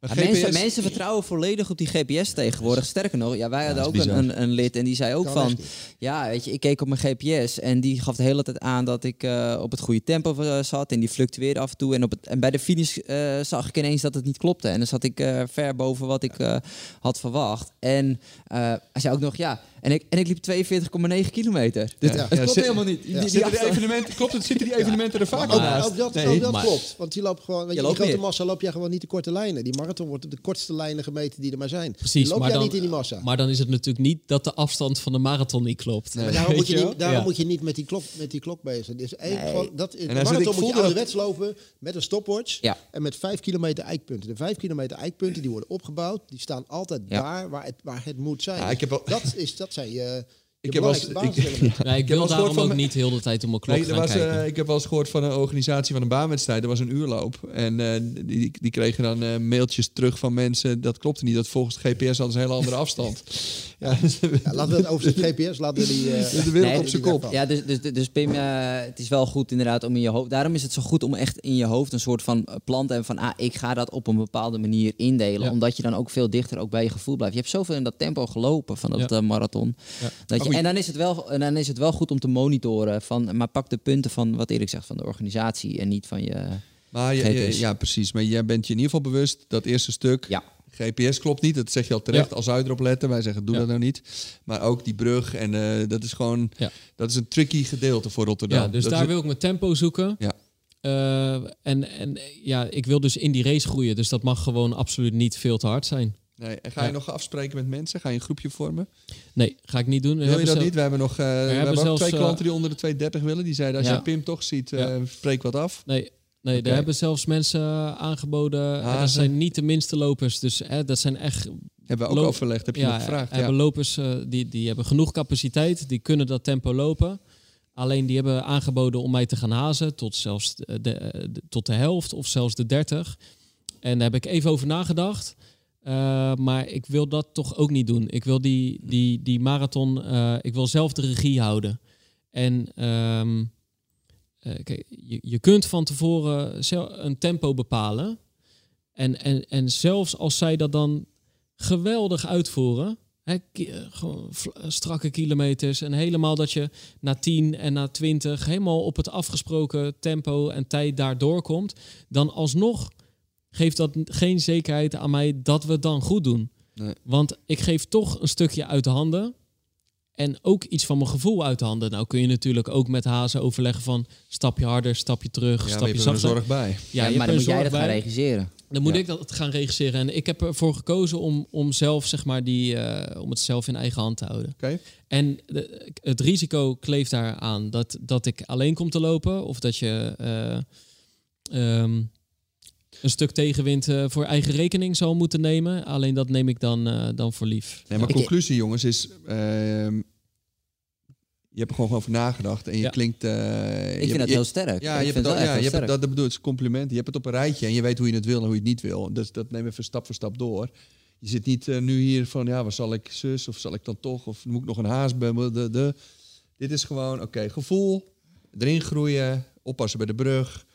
Ja, mensen, GPS mensen vertrouwen volledig op die GPS tegenwoordig. Sterker nog, ja, wij hadden ook een, een, een lid en die zei ook Kan van... Ja, weet je, ik keek op mijn GPS en die gaf de hele tijd aan dat ik eh, op het goede tempo eh, zat. En die fluctueerde af en toe. En, op het, en bij de finish eh, zag ik ineens dat het niet klopte. En dan zat ik eh, ver boven wat ik eh, had verwacht. En eh, hij zei ook nog, ja, en ik, en ik liep 42,9 kilometer. Dus Ja. het Ja, klopt helemaal niet. Die- die Zitten die afstand- evenementen, klopt het, zitten die evenementen er vaak ook, naast? ook dat, Nee. ook dat maar- klopt. Want die loopt gewoon, weet je, Je die loopt grote meer. massa loop jij gewoon niet de korte lijnen. Die marathon wordt op de kortste lijnen gemeten die er maar zijn. Precies, die loop maar jij dan- niet in die massa. Maar dan is het natuurlijk niet dat de afstand van de marathon niet klopt. Maar daarom moet je, niet, daarom Ja. moet je niet met die klok, met die klok bezig zijn. Dus Nee. gewoon, dat, in de marathon moet je ouderwets lopen met een stopwatch Ja. en met vijf kilometer eikpunten. De vijf kilometer eikpunten die worden opgebouwd, die staan altijd Ja. daar waar het, waar het moet zijn. Ja, ik heb wel- dat, is, dat zijn je, je Ik heb wel eens- belangrijkste ik-. Nee, ik heb wil daarom gehoord ook van- niet heel de tijd om mijn klok Nee, er gaan was, kijken. eh, ik heb wel eens gehoord van een organisatie van een baanwedstrijd. Er was een uurloop. En eh, die, die kregen dan eh, mailtjes terug van mensen. Dat klopte niet. Dat volgens GPS hadden ze een hele andere afstand. ja, dus Ja, laten we het over de GPS, laten we die... eh, de wereld Nee, op zijn kop. weg Ja, dus, dus, dus Pim, eh, het is wel goed inderdaad om in je hoofd. Daarom is het zo goed om echt in je hoofd een soort van plan te hebben van ah, ik ga dat op een bepaalde manier indelen. Ja. Omdat je dan ook veel dichter ook bij je gevoel blijft. Je hebt zoveel in dat tempo gelopen van dat Ja. marathon. Ja. Dat je, En, dan is het wel, en dan is het wel goed om te monitoren van, maar pak de punten van wat Erik zegt van de organisatie en niet van je. Maar je- ja, precies. Maar jij bent je in ieder geval bewust dat eerste stuk. Ja. GPS klopt niet, dat zeg je al terecht. Ja. Als je erop letten, wij zeggen doe Ja. dat nou niet. Maar ook die brug en eh, dat is gewoon, Ja. dat is een tricky gedeelte voor Rotterdam. Ja, dus Dat daar is- wil ik mijn tempo zoeken. Ja. Eh, en, en ja, ik wil dus in die race groeien. Dus dat mag gewoon absoluut niet veel te hard zijn. Nee, en ga je Ja. nog afspreken met mensen? Ga je een groepje vormen? Nee, ga ik niet doen. We Wil je hebben dat zelf- niet? We hebben nog eh, we hebben ook twee eh, klanten die onder de 230 willen. Die zeiden, als jij Pim toch ziet, eh, spreek wat af. Nee, nee er hebben zelfs mensen aangeboden. Dat zijn niet de minste lopers. Dus hè, dat zijn echt Hebben we ook overlegd, heb je ja, nog gevraagd. Ja. hebben lopers die, die hebben genoeg capaciteit, die kunnen dat tempo lopen. Alleen die hebben aangeboden om mij te gaan hazen tot zelfs de, de- de- tot de helft of zelfs de 30. En daar heb ik even over nagedacht. Eh, maar ik wil dat toch ook niet doen. Ik wil die, die, die marathon, eh, ik wil zelf de regie houden. En ehm, eh, kijk, je, je kunt van tevoren een tempo bepalen. En, en, en zelfs als zij dat dan geweldig uitvoeren. Hè, gewoon strakke kilometers. En helemaal dat je na 10 en na 20 helemaal op het afgesproken tempo en tijd daardoor komt. Dan alsnog geeft dat geen zekerheid aan mij dat we het dan goed doen. Nee. Want ik geef toch een stukje uit de handen. En ook iets van mijn gevoel uit de handen. Nou kun je natuurlijk ook met hazen overleggen van stapje harder, stapje terug, Ja, stapje er zachter. zorg bij. Ja, maar dan moet jij dat gaan regisseren. Dan moet Ja. ik dat gaan regisseren. En ik heb ervoor gekozen om, om zelf, zeg maar, die, eh, om het zelf in eigen hand te houden. Oké. En de- het risico kleeft daar aan dat, dat ik alleen kom te lopen. Of dat je eh, ehm, een stuk tegenwind eh, voor eigen rekening zal moeten nemen. Alleen dat neem ik dan, eh, dan voor lief. Nee, maar conclusie, jongens, is. ehm, je hebt er gewoon over nagedacht en je Ja. klinkt. eh, Ik je- vind dat je- heel sterk. Ja, ik je hebt vind het, het ja, je heel hebt het, sterk. dat, dat bedoel ik, het compliment. Je hebt het op een rijtje en je weet hoe je het wil en hoe je het niet wil. Dus dat neem even stap voor stap door. Je zit niet nu hier van, ja, wat zal ik zus of zal ik dan toch? Of moet ik nog een haas bij me? De, de. Dit is gewoon, oké, gevoel, erin groeien, oppassen bij de brug.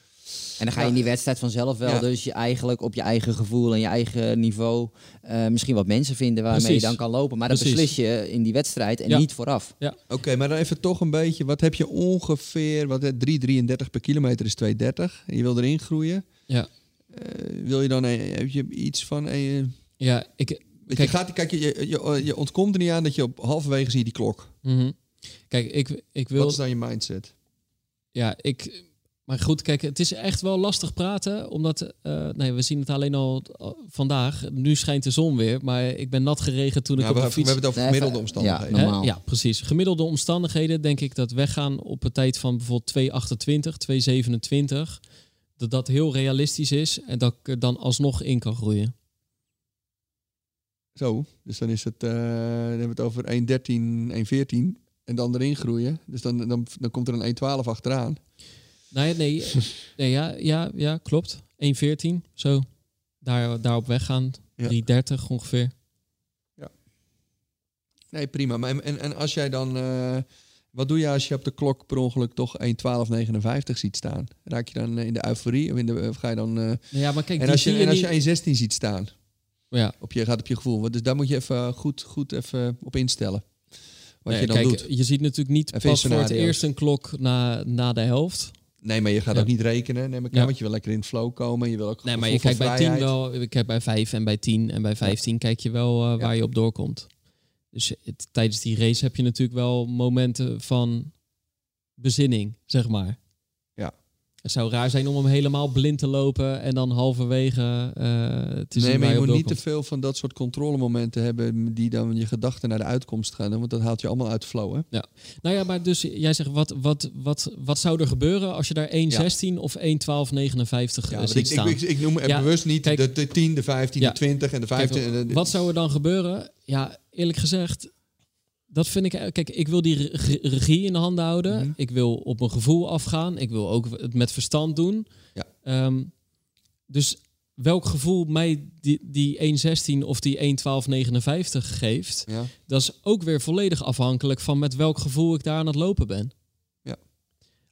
En dan ga je in die wedstrijd vanzelf wel Ja. dus je eigenlijk op je eigen gevoel en je eigen niveau eh, misschien wat mensen vinden waarmee Precies. je dan kan lopen. Maar dat Precies. beslis je in die wedstrijd en Ja. niet vooraf. Oké, maar dan even toch een beetje, wat heb je ongeveer, wat 3,33 per kilometer is 2,30. En je wil erin groeien. Ja. Eh, wil je dan een, heb je iets van een, Ja, ik, Kijk- je, gaat, kijk, je, je, je, je ontkomt er niet aan dat je op halverwege zie je die klok. mhm. Kijk, ik, ik wil... Wat is dan je mindset? Ja, ik. Maar goed, kijk, het is echt wel lastig praten, omdat eh, nee, we zien het alleen al al vandaag. Nu schijnt de zon weer, maar ik ben nat geregend toen ik Ja, op we, de we fiets. hebben het over gemiddelde omstandigheden. ja. Ja, precies. Gemiddelde omstandigheden denk ik dat weggaan op een tijd van bijvoorbeeld 228, 227, dat dat heel realistisch is en dat ik er dan alsnog in kan groeien. Zo, dus dan is het, eh, dan hebben we het over 1.13, 1.14 en dan erin groeien. Dus dan, dan, dan komt er een 1.12 achteraan. Nee, nee, nee ja, ja, ja, klopt. 114, zo. Daar, daarop weggaan. Ja. 330 ongeveer. Nee, prima. Maar en, en, en als jij dan, eh, wat doe je als je op de klok per ongeluk toch 1.12.59 ziet staan? Raak je dan eh, in de euforie of, in de, of ga je dan... eh, Nou Ja, maar kijk, en als je, en als niet- je 1.16 ziet staan, Ja, op je, gaat op je gevoel. Dus daar moet je even goed, goed even op instellen. Wat Nee, je dan kijk, doet. Je ziet natuurlijk niet Even pas voor het eerst een klok na, na de helft. Nee, maar je gaat Ja. ook niet rekenen. Neem ik aan, Ja. want je wil lekker in het flow komen. Je wil ook Nee, maar je kijkt bij 10 vrijheid. wel. Ik heb bij 5 en bij 10 en bij 15 kijk je wel eh, waar je op doorkomt. Dus het, tijdens die race heb je natuurlijk wel momenten van bezinning, zeg maar. Ja. Het zou raar zijn om hem helemaal blind te lopen en dan halverwege eh te zien Nee, maar je moet niet te veel van dat soort controlemomenten hebben die dan je gedachten naar de uitkomst gaan. Want dat haalt je allemaal uit flow, hè? Nou ja, maar dus jij zegt, wat, wat, wat, wat zou er gebeuren als je daar 1.16 of 1.12.59 Ja, eh, want ziet ik, staan? ik, ik, ik noem er Ja, bewust niet kijk- de, de 10, de 15, Ja. de 20 en de 15. Kijk, en de- wat zou er dan gebeuren? Ja, eerlijk gezegd, dat vind ik. Kijk, ik wil die re- regie in de handen houden. Mhm. Ik wil op mijn gevoel afgaan. Ik wil ook het met verstand doen. Ja. Ehm, dus welk gevoel mij die, die 1.16 of die 1.12.59 geeft, Ja. dat is ook weer volledig afhankelijk van met welk gevoel ik daar aan het lopen ben. Ja.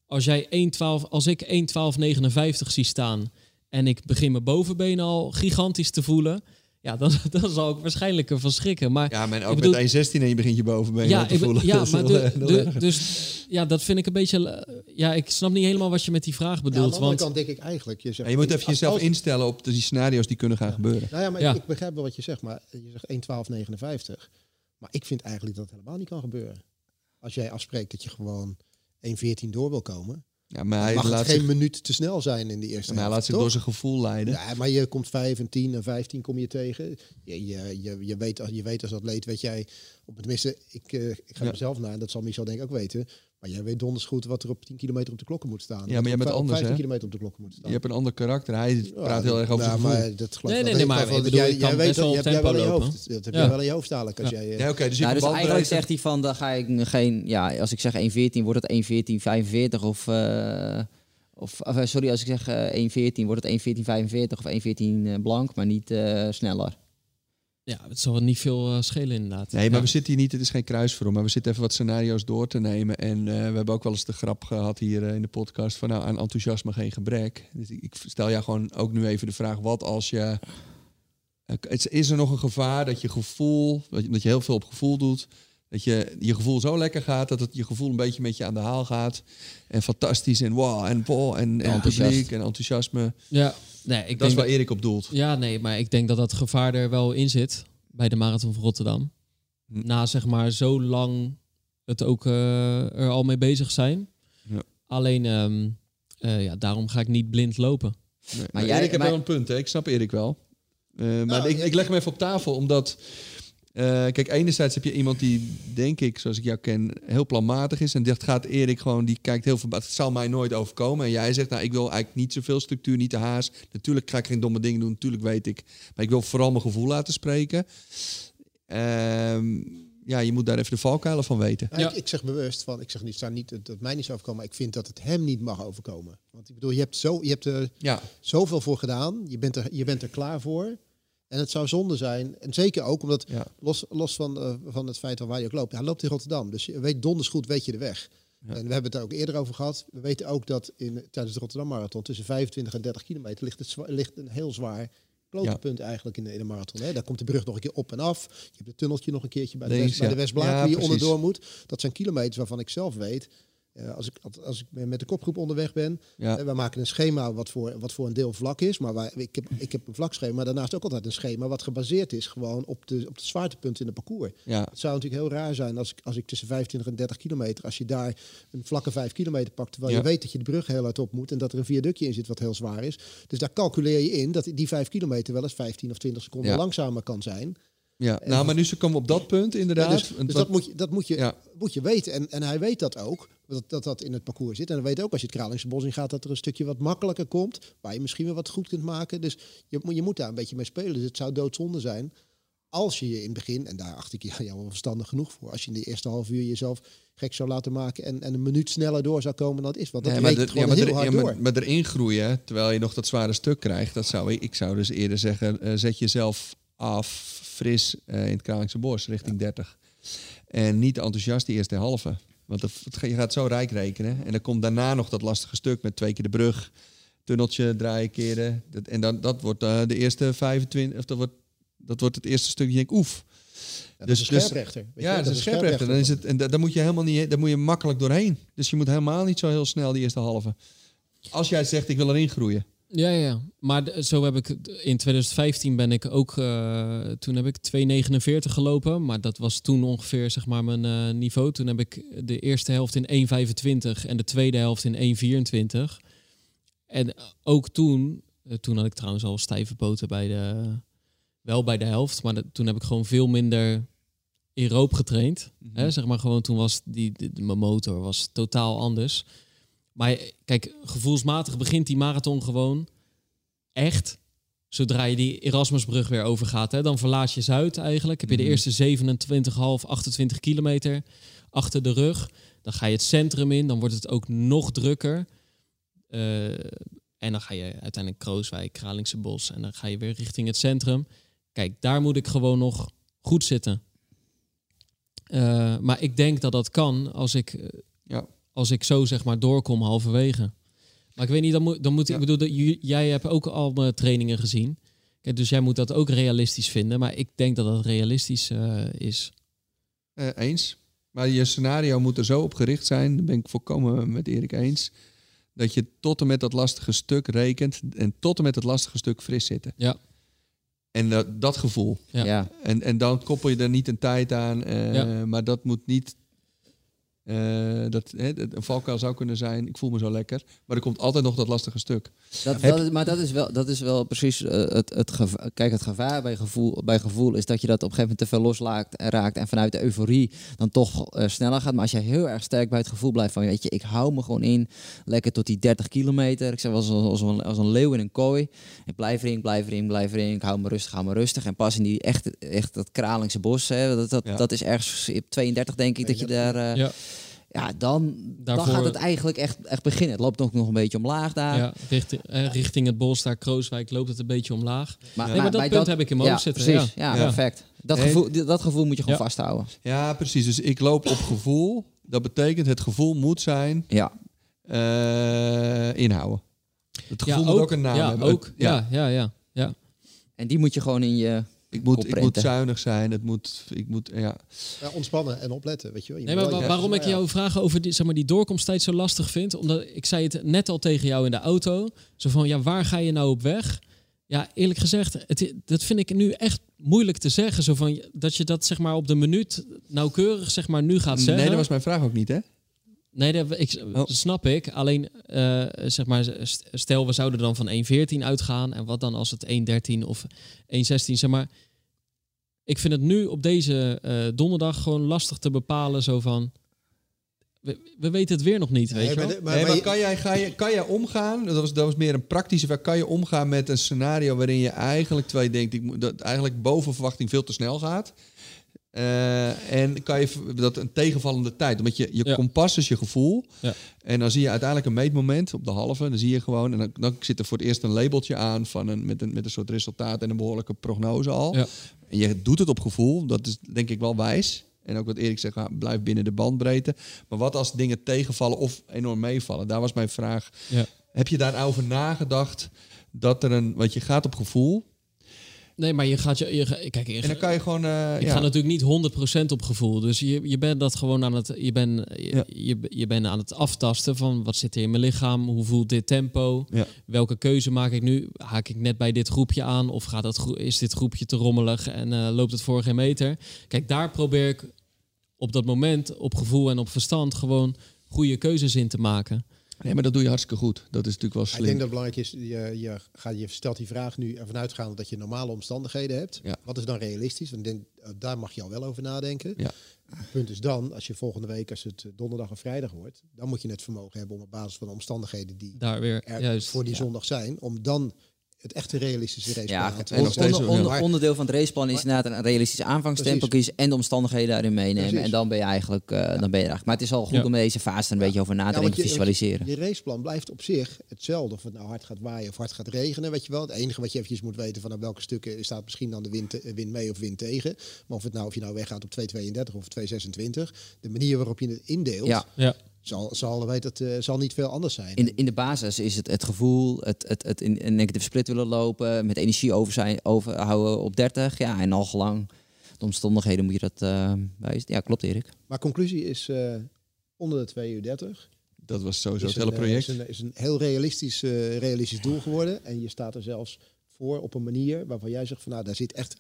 Als jij 1.12, als ik 1.12.59 zie staan en ik begin mijn bovenbenen al gigantisch te voelen, ja, dan, dan zal ik waarschijnlijk ervan schrikken. Maar ja, maar ook Ik bedoel- met 1,16 en je begint je bovenbeen ja, te voelen. ja, maar de- de- dus ja, dat vind ik een beetje. Ja, ik snap niet helemaal wat je met die vraag Ja, aan de bedoelt. want denk ik eigenlijk... Je, zegt, Ja, je moet even jezelf als- instellen op die scenario's die kunnen gaan gebeuren. Nou ja, maar Ja. Ik, ik begrijp wel wat je zegt, maar je zegt 1.12.59. Maar ik vind eigenlijk dat het helemaal niet kan gebeuren. Als jij afspreekt dat je gewoon 1.14 door wil komen, Ja, maar hij mag laat zich, geen minuut te snel zijn in de eerste maar hij laat zich toch? door zijn gevoel leiden. Ja, maar je komt 5 en 10 en 15 kom je tegen. Je, je, je, je, weet, als- je weet als atleet, weet jij, op tenminste, ik, eh, ik ga Ja. er zelf naar, en dat zal Michel denk ik ook weten. Maar jij weet donders goed wat er op 10 kilometer op de klokken moet staan. Ja, maar jij bent anders, 15 hè? kilometer op de klokken moet staan. Je hebt een ander karakter. Hij Ja, praat heel erg over ja, zijn gevoel. maar dat geloof Nee, ik nee, nee, Ik maar jij, jij weet wel je jij wel in je hoofd. Dat heb jij wel in je hoofd dadelijk als jij... eh, Ja, oké, dus je Nou, dus eigenlijk zegt hij van, dan ga ik geen, ja, als ik zeg 1.14 wordt het 1.14.45 of, eh, of, of, eh, sorry, als ik zeg eh, 1.14 wordt het 1.14.45 of 1.14 eh, blank, maar niet eh, sneller. Ja, het zal niet veel eh, schelen inderdaad. Nee, maar Ja. we zitten hier niet, het is geen kruisvorm, maar we zitten even wat scenario's door te nemen. En eh, we hebben ook wel eens de grap gehad hier eh, in de podcast van nou, aan enthousiasme geen gebrek. Dus ik, stel jou gewoon ook nu even de vraag, wat als je... Is er nog een gevaar dat je gevoel, dat je, heel veel op gevoel doet, dat je je gevoel zo lekker gaat dat het je gevoel een beetje met je aan de haal gaat. En fantastisch en wow en wow en, en Enthousiast. publiek en enthousiasme. Ja, nee, ik dat is waar Erik op doelt. Ja, nee, maar ik denk dat dat gevaar er wel in zit bij de Marathon van Rotterdam. Hm. Na zeg maar zo lang het ook eh, er al mee bezig zijn. Ja. Alleen, ehm, eh, ja, daarom ga ik niet blind lopen. Nee, Maar maar jij- Erik heeft wel een punt, hè? ik snap Erik wel. Eh, maar Nou, ik leg hem even op tafel, omdat... eh, kijk, enerzijds heb je iemand die, denk ik, zoals ik jou ken, heel planmatig is. En dat gaat Erik gewoon, die kijkt heel veel... Het zal mij nooit overkomen. En jij zegt, nou, ik wil eigenlijk niet zoveel structuur, niet te haast. Natuurlijk ga ik geen domme dingen doen, natuurlijk weet ik. Maar ik wil vooral mijn gevoel laten spreken. Ehm, ja, je moet daar even de valkuilen van weten. Ja. Ik, ik zeg bewust van, ik zeg niet, zou niet dat het mij niet zou overkomen, maar ik vind dat het hem niet mag overkomen. Want ik bedoel, je hebt, zo, je hebt er Ja, zoveel voor gedaan, je bent, er, je bent er klaar voor. En het zou zonde zijn, en zeker ook omdat, ja. los, los van, eh, van het feit waar je ook loopt, hij loopt in Rotterdam, dus je weet donders goed, weet je de weg. Ja. En we hebben het er ook eerder over gehad. We weten ook dat in, tijdens de Rotterdam Marathon tussen 25 en 30 kilometer ligt, het ligt een heel zwaar klotenpunt eigenlijk in de, in de marathon. Hè. Daar komt de brug nog een keer op en af. Je hebt het tunneltje nog een keertje bij de, Links, West, bij ja. de Westblaak die je onderdoor moet. Dat zijn kilometers waarvan ik zelf weet. Eh, als, ik, als ik met de kopgroep onderweg ben, Ja. we maken een schema wat voor, wat voor een deel vlak is. Maar wij, ik, heb, ik heb een vlak schema, maar daarnaast ook altijd een schema wat gebaseerd is gewoon op de, op de zwaartepunten in het parcours. Ja. Het zou natuurlijk heel raar zijn als ik, als ik tussen 25 en 30 kilometer, als je daar een vlakke 5 kilometer pakt, terwijl Ja. je weet dat je de brug heel hard op moet en dat er een viaductje in zit wat heel zwaar is. Dus daar calculeer je in dat die 5 kilometer wel eens 15 of 20 seconden langzamer kan zijn. Ja, nou, maar nu ze komen op dat punt inderdaad. Ja, dus dus dat, moet je, dat moet je, Ja. moet je weten. En, en hij weet dat ook, dat, dat dat in het parcours zit. En hij weet ook als je het Kralingse bos in gaat, dat er een stukje wat makkelijker komt. Waar je misschien weer wat goed kunt maken. Dus je, moet- je moet daar een beetje mee spelen. Dus het zou doodzonde zijn als je je in het begin, en daar acht ik jou wel verstandig genoeg voor, als je in de eerste half uur jezelf gek zou laten maken en, en een minuut sneller door zou komen dan het is. Want dat Nee, maar, gewoon ja, maar, heel er- hard ja, door. maar, maar erin groeien, terwijl je nog dat zware stuk krijgt, dat zou ik, ik zou dus eerder zeggen, eh, zet jezelf af, fris eh, in het Kralingse bos, richting 30. En niet enthousiast die eerste halve. Want het, het ga- je gaat zo rijk rekenen. En dan komt daarna nog dat lastige stuk met twee keer de brug, tunneltje draaien, keren. Dat, en dan, dat wordt eh, de eerste 25, of dat wordt, dat wordt het eerste stuk. Je denkt, oef. Ja, dat dus- is een dus- scherprechter. weet Ja, je? dat is een scherprechter. Dan is het, en da- daar moet je helemaal niet, daar moet je makkelijk doorheen. Dus je moet helemaal niet zo heel snel die eerste halve. Als jij zegt, ik wil erin groeien. Ja, ja. Maar zo heb ik in 2015 ben ik ook. eh, toen heb ik 2,49 gelopen. Maar dat was toen ongeveer zeg maar mijn eh, niveau. Toen heb ik de eerste helft in 1,25 en de tweede helft in 1,24. En ook toen, eh, toen had ik trouwens al stijve poten bij de. Wel bij de helft, maar toen heb ik gewoon veel minder aeroop getraind. Hè, zeg maar gewoon toen was die, die- mijn motor was totaal anders. Maar kijk, gevoelsmatig begint die marathon gewoon echt. Zodra je die Erasmusbrug weer overgaat, hè, dan verlaat je Zuid eigenlijk. Heb je de Mhm. eerste 27,5, 28 kilometer achter de rug. Dan ga je het centrum in, dan wordt het ook nog drukker. Eh, en dan ga je uiteindelijk Krooswijk, Kralingse Bos en dan ga je weer richting het centrum. Kijk, daar moet ik gewoon nog goed zitten. Eh, maar ik denk dat dat kan als ik, eh. Als ik zo zeg maar doorkom halverwege. Maar ik weet niet, dan moet, dan moet ik Ja. bedoel, dat jij hebt ook al mijn trainingen gezien. Kijk, dus jij moet dat ook realistisch vinden. Maar ik denk dat dat realistisch eh, is. Eh, eens. Maar je scenario moet er zo op gericht zijn, daar ben ik volkomen met Erik eens, dat je tot en met dat lastige stuk rekent en tot en met het lastige stuk fris zitten. Ja. En dat- dat gevoel. Ja. Ja. En, en dan koppel je er niet een tijd aan, eh, Ja. maar dat moet niet... eh, dat, hè, dat- een valkuil zou kunnen zijn, ik voel me zo lekker. Maar er komt altijd nog dat lastige stuk. Dat, Heb- dat is, maar dat is wel, dat is wel precies eh, het, het gevaar. Kijk, het gevaar bij gevoel, bij gevoel is dat je dat op een gegeven moment te veel loslaat en raakt. En vanuit de euforie dan toch eh, sneller gaat. Maar als je heel erg sterk bij het gevoel blijft van, weet je, ik hou me gewoon in. Lekker tot die 30 kilometer. Ik zeg wel als, als, een, als een leeuw in een kooi. Ik blijf erin, blijf erin, blijf erin. Ik hou me rustig, hou me rustig. En pas in die echt, echt dat Kralingse bos, hè, dat, dat, Ja. dat is ergens op 32 denk ik, dat je daar... eh, Ja. Ja, dan, dan gaat het eigenlijk echt, echt beginnen. Het loopt ook nog een beetje omlaag daar. Ja, richting, eh, richting het bos daar, Krooswijk, loopt het een beetje omlaag. Maar, Nee, maar dat punt heb ik in mijn ja, hoofd zitten, Precies, ja. ja, Ja. perfect. Dat, gevoel, dat gevoel moet je gewoon Ja. vasthouden. Ja, precies. Dus ik loop op gevoel. Dat betekent het gevoel moet zijn Ja, eh, inhouden. Het gevoel moet ook een naam ja, hebben. Ook, Het- ja, ja, ja, ja. en die moet je gewoon in je... Ik moet, ik moet zuinig zijn. Het moet, ik moet, ja. Ja, ontspannen en opletten, weet je wel. Je Nee, maar waarom ik ja. jou vragen over die, zeg maar, die doorkomsttijd zo lastig vind, omdat ik zei het net al tegen jou in de auto, zo van, ja, waar ga je nou op weg? Ja, eerlijk gezegd, het, dat vind ik nu echt moeilijk te zeggen, zo van, dat je dat zeg maar op de minuut nauwkeurig zeg maar nu gaat zeggen. Nee, dat was mijn vraag ook niet, hè? Nee, dat ik, Oh. snap ik. Alleen, eh, zeg maar, st- stel we zouden dan van 1.14 uitgaan. En wat dan als het 1.13 of 1.16, zeg maar. Ik vind het nu op deze eh, donderdag gewoon lastig te bepalen. Zo van, we, we weten het weer nog niet, weet Nee, je maar wel? maar- nee, maar maar je- kan jij, ga je, kan jij omgaan? Dat was, dat was meer een praktische vraag. Kan je omgaan met een scenario waarin je eigenlijk, terwijl je denkt, ik moet, dat eigenlijk boven verwachting veel te snel gaat? Eh, en kan je dat een tegenvallende tijd, omdat je, je Ja. kompas is je gevoel. Ja. En dan zie je uiteindelijk een meetmoment op de halve. Dan zie je gewoon, en dan, dan zit er voor het eerst een labeltje aan van een, met, een, met een soort resultaat en een behoorlijke prognose al. Ja. En je doet het op gevoel, dat is denk ik wel wijs. En ook wat Erik zegt, ah, blijf binnen de bandbreedte. Maar wat als dingen tegenvallen of enorm meevallen? Daar was mijn vraag. Ja. Heb je daarover nagedacht dat er een, want je gaat op gevoel. Nee, maar je gaat je... je kijk, je, En dan kan je gewoon... eh, ik ja. ga natuurlijk niet 100% op gevoel. Dus je, je bent dat gewoon aan het... Je bent je, Ja. je, je bent aan het aftasten van wat zit er in mijn lichaam? Hoe voelt dit tempo? Ja. Welke keuze maak ik nu? Haak ik net bij dit groepje aan? Of gaat dat, is dit groepje te rommelig en eh, loopt het voor geen meter? Kijk, daar probeer ik op dat moment op gevoel en op verstand gewoon goede keuzes in te maken. Nee, maar dat doe je hartstikke goed. Dat is natuurlijk wel Ik slim. denk dat het belangrijk is, je, je, gaat, je stelt die vraag nu ervan uitgaande dat je normale omstandigheden hebt. Ja. Wat is dan realistisch? Want ik denk, eh, daar mag je al wel over nadenken. Ja. Het punt is dan, als je volgende week, als het eh, donderdag of vrijdag wordt, dan moet je het vermogen hebben om op basis van de omstandigheden die Daar weer, er juist. voor die zondag zijn, om dan het echte realistische raceplan Ja, en onder- onderdeel van het raceplan is inderdaad een realistisch aanvangstempo kiezen en de omstandigheden daarin meenemen. Precies. En dan ben je eigenlijk, eh, dan ben je er eigenlijk. Maar het is al goed Ja. om deze fase er een beetje over na te Ja, denken, je- visualiseren. Je raceplan blijft op zich hetzelfde. Of het nou hard gaat waaien of hard gaat regenen, weet je wel. Het enige wat je eventjes moet weten van op welke stukken staat misschien dan de wind, eh, wind mee of wind tegen. Maar of, het nou, of je nou weggaat op 2,32 of 2,26. De manier waarop je het indeelt, Ja. Ja. Zal, zal, weet het, eh, zal niet veel anders zijn. In de, in de basis is het het gevoel, het, het, het in een negative split willen lopen, met energie over zijn, overhouden op 30. Ja, en al gelang de omstandigheden moet je dat eh wijzen. Ja, klopt Erik. Maar conclusie is eh, onder de 2 uur 30. Dat was sowieso is het hele een, eh, project. Is een, is een heel realistisch, eh, realistisch doel geworden. En je staat er zelfs voor op een manier waarvan jij zegt van nou, daar zit echt,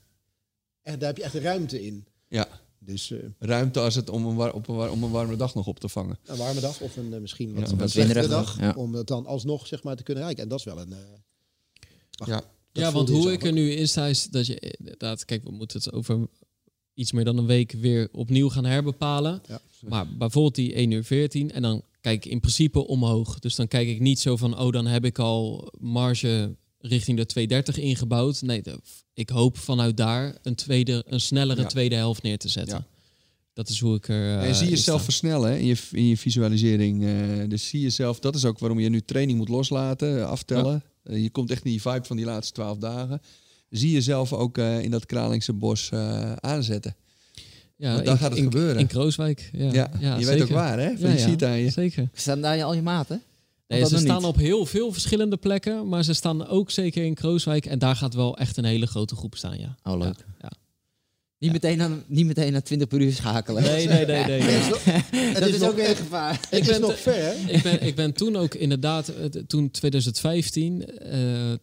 echt daar heb je echt ruimte in. Dus eh, ruimte als het om een, war- op een, war- om een warme dag nog op te vangen. een warme dag of een eh, misschien Ja, wat, een slechtere dag, dag. ja. Om het dan alsnog zeg maar te kunnen rijken. En dat is wel een... eh, wacht, Ja. Ja, want hoe ik er nu in sta is dat je inderdaad, kijk, we moeten het over iets meer dan een week weer opnieuw gaan herbepalen. Ja. Maar bijvoorbeeld die 1 uur 14 en dan kijk ik in principe omhoog. Dus dan kijk ik niet zo van, oh, dan heb ik al marge richting de 230 ingebouwd. Nee, de- ik hoop vanuit daar een, tweede, een snellere Ja. tweede helft neer te zetten. Ja. Dat is hoe ik er. eh, en zie jezelf sta. versnellen hè, in, je, in je visualisering. eh, dus zie jezelf, dat is ook waarom je nu training moet loslaten, eh, aftellen. Je komt echt in die vibe van die laatste twaalf dagen. Zie jezelf ook eh, in dat Kralingse bos eh, aanzetten. Ja, Want daar in- gaat het in, gebeuren. In Krooswijk. Ja, Ja, ja, je zeker. weet ook waar, hè? Van Ja, je ja, ziet aan je. Zeker. Staan daar al je maten? Nee, ze staan niet? op heel veel verschillende plekken, maar ze staan ook zeker in Krooswijk. En daar gaat wel echt een hele grote groep staan, ja. Oh, leuk. Ja, ja. Niet, meteen aan, niet meteen naar 20 per uur schakelen. Nee, nee, nee, nee. Het het dat is nog ook weer een gevaar. Het is ben nog ver, hè? ik, ben, ik ben toen ook inderdaad, eh, toen 2015, eh,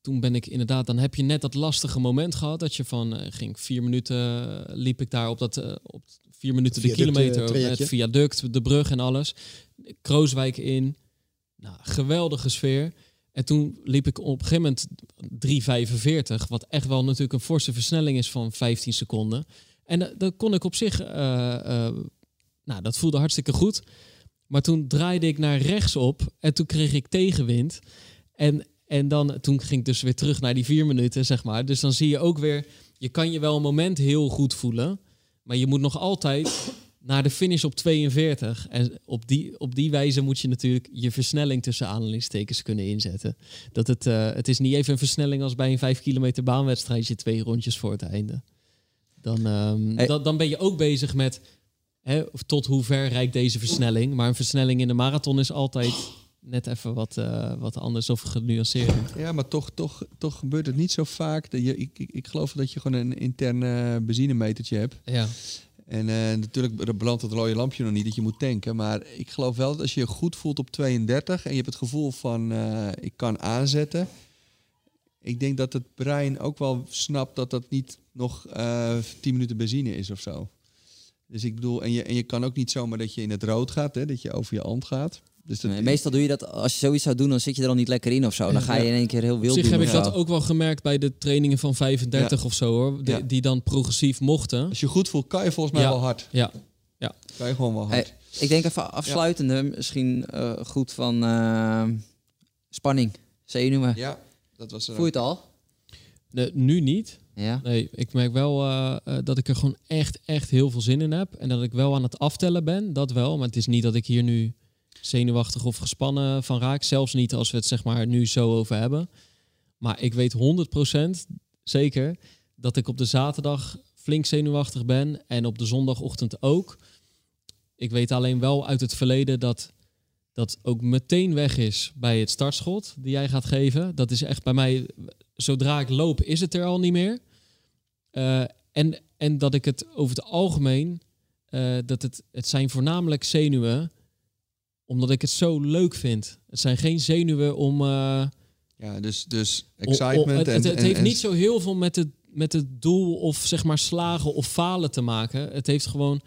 toen ben ik inderdaad, dan heb je net dat lastige moment gehad dat je van, eh, ging vier minuten, liep ik daar op dat, op vier minuten de kilometer, met trajectje. viaduct, de brug en alles. Krooswijk in, nou, geweldige sfeer. En toen liep ik op een gegeven moment 3,45, wat echt wel natuurlijk een forse versnelling is van 15 seconden. En eh, dat kon ik op zich, eh, eh, nou, dat voelde hartstikke goed. Maar toen draaide ik naar rechts op en toen kreeg ik tegenwind. En, en dan, toen ging ik dus weer terug naar die vier minuten, zeg maar. Dus dan zie je ook weer, je kan je wel een moment heel goed voelen. Maar je moet nog altijd naar de finish op 42. En op die, op die wijze moet je natuurlijk je versnelling tussen aanhalingstekens kunnen inzetten. Dat het, eh, het is niet even een versnelling als bij een 5 kilometer baanwedstrijdje twee rondjes voor het einde. Dan, ehm, Hey. dan, dan ben je ook bezig met hè, of tot hoe ver reikt deze versnelling. Maar een versnelling in de marathon is altijd net even wat, eh, wat anders of genuanceerder. Ja, maar toch, toch, toch gebeurt het niet zo vaak. Dat je, ik, ik, ik geloof dat je gewoon een intern eh, benzinemetertje hebt. Ja. En eh, natuurlijk brandt het rode lampje nog niet dat je moet tanken. Maar ik geloof wel dat als je je goed voelt op 32 en je hebt het gevoel van eh, ik kan aanzetten. Ik denk dat het brein ook wel snapt dat dat niet nog eh 10 minuten benzine is of zo. Dus ik bedoel, en je, en je kan ook niet zomaar dat je in het rood gaat, hè, dat je over je hand gaat. Dus dat, Nee, meestal doe je dat, als je zoiets zou doen, dan zit je er al niet lekker in of zo. Dan ga je in één keer heel Op wild zich doen. heb ik dat ook wel gemerkt bij de trainingen van 35 of zo hoor. Die, Ja. die dan progressief mochten. Als je goed voelt, kan je volgens mij Ja. wel hard. Ja, Kan je gewoon wel hard. Hey, ik denk even afsluitende, misschien eh, goed van eh, spanning, zenuwen. Ja, dat was... eh, Voel je het al? Nee, nu niet. Ja. Nee, ik merk wel eh, eh, dat ik er gewoon echt, echt heel veel zin in heb. En dat ik wel aan het aftellen ben, dat wel. Maar het is niet dat ik hier nu zenuwachtig of gespannen van raak. Zelfs niet als we het zeg maar nu zo over hebben. Maar ik weet 100% zeker dat ik op de zaterdag flink zenuwachtig ben. En op de zondagochtend ook. Ik weet alleen wel uit het verleden dat dat ook meteen weg is bij het startschot die jij gaat geven. Dat is echt bij mij, zodra ik loop, is het er al niet meer. Eh, en, en dat ik het over het algemeen, eh, dat het, het zijn voornamelijk zenuwen, omdat ik het zo leuk vind. Het zijn geen zenuwen om... eh, Ja, dus, dus excitement. het, en, het, het en- heeft en- niet zo heel veel met het, met het doel of zeg maar slagen of falen te maken. Het heeft gewoon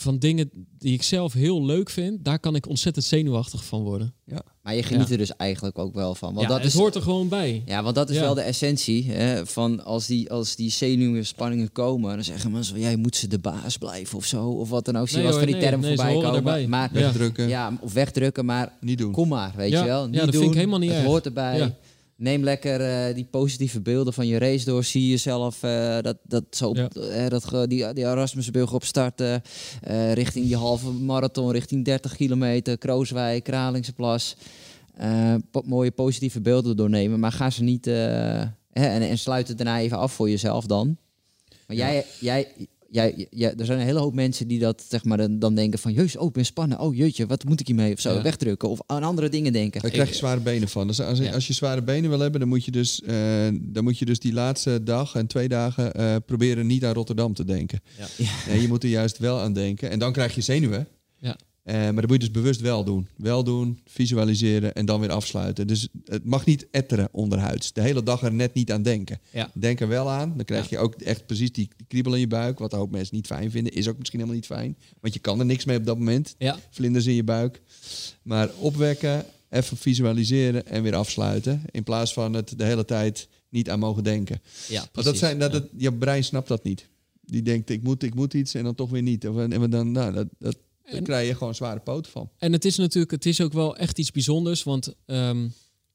van dingen die ik zelf heel leuk vind, daar kan ik ontzettend zenuwachtig van worden. Maar je geniet Ja. er dus eigenlijk ook wel van. Want ja, dat het is, hoort er gewoon bij. Ja, want dat is Ja. wel de essentie. Hè, van als die, als die zenuwen, spanningen komen, dan zeggen mensen van jij moet ze de baas blijven of zo. Of wat dan ook. Zie je Nee, eens van die nee, termen nee, voorbij komen. erbij. Maar Ja. wegdrukken, ja, of wegdrukken, maar niet doen. kom maar, weet Ja, je wel. ja, Niet dat doen, vind ik helemaal niet het erg. hoort erbij. Neem lekker eh, die positieve beelden van je race door. Zie jezelf eh, dat, dat, zo op, Ja. eh, dat, die, die Erasmusbrug opstarten. richting die halve marathon, richting 30 kilometer. Krooswijk, Kralingseplas. Po- mooie positieve beelden doornemen. Maar ga ze niet... hè, en, en sluit het daarna even af voor jezelf dan. Maar jij, jij, jij, jij, er zijn een hele hoop mensen die dat zeg maar dan, dan denken van... Jeus, oh, ik ben spannen. Oh, jeetje, wat moet ik hiermee? Of zo, Ja. wegdrukken. Of aan andere dingen denken. Daar krijg je zware benen van. Dus als, Ja. als je zware benen wil hebben, dan moet je dus, eh, dan moet je dus die laatste dag en twee dagen eh, proberen niet aan Rotterdam te denken. Ja. Nee, je moet er juist wel aan denken. En dan krijg je zenuwen. Ja. Eh, maar dat moet je dus bewust wel doen. Wel doen, visualiseren en dan weer afsluiten. Dus het mag niet etteren onderhuids. De hele dag er net niet aan denken. Ja. Denk er wel aan. Dan krijg je ook echt precies die, die kriebel in je buik. Wat een hoop mensen niet fijn vinden. Is ook misschien helemaal niet fijn. Want je kan er niks mee op dat moment. Ja, Vlinders in je buik. Maar opwekken, even visualiseren en weer afsluiten. In plaats van het de hele tijd niet aan mogen denken. ja Want dat precies. zijn, dat, Ja. dat, je brein snapt dat niet. Die denkt, ik moet, ik moet iets en dan toch weer niet. Of, en dan, nou, dat, dat, daar En- krijg je gewoon zware poten van. En het is natuurlijk, het is ook wel echt iets bijzonders, want ehm,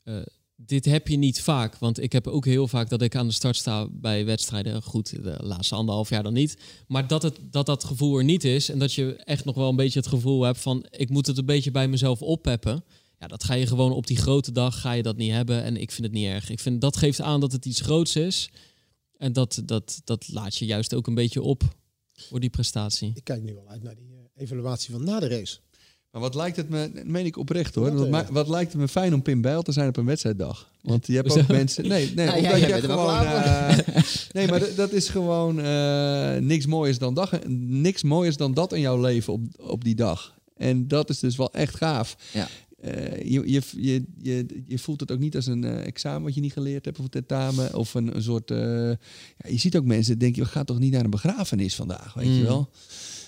eh, dit heb je niet vaak. Want ik heb ook heel vaak dat ik aan de start sta bij wedstrijden. Goed, de laatste anderhalf jaar dan niet. Maar dat, het, dat dat gevoel er niet is en dat je echt nog wel een beetje het gevoel hebt van ik moet het een beetje bij mezelf oppeppen. Ja, dat ga je gewoon op die grote dag ga je dat niet hebben en ik vind het niet erg. Ik vind dat geeft aan dat het iets groots is en dat, dat, dat laat je juist ook een beetje op voor die prestatie. Ik kijk nu al uit naar die evaluatie van na de race. Maar wat lijkt het me, dat meen ik oprecht hoor. Wat, Wat, eh? lijkt het me fijn om Pim Bijl te zijn op een wedstrijddag. Want je hebt ook mensen. Nee, nee, Ja, omdat ja, je er gewoon. eh, nee, maar dat- is gewoon eh, niks mooiers dan dag, niks mooiers dan dat in jouw leven op, op die dag. En dat is dus wel echt gaaf. Ja. Eh, je, je, je, je, je voelt het ook niet als een eh, examen wat je niet geleerd hebt of een tentamen of een, een soort. eh, ja, je ziet ook mensen denken, we gaan toch niet naar een begrafenis vandaag, weet je Mm. wel?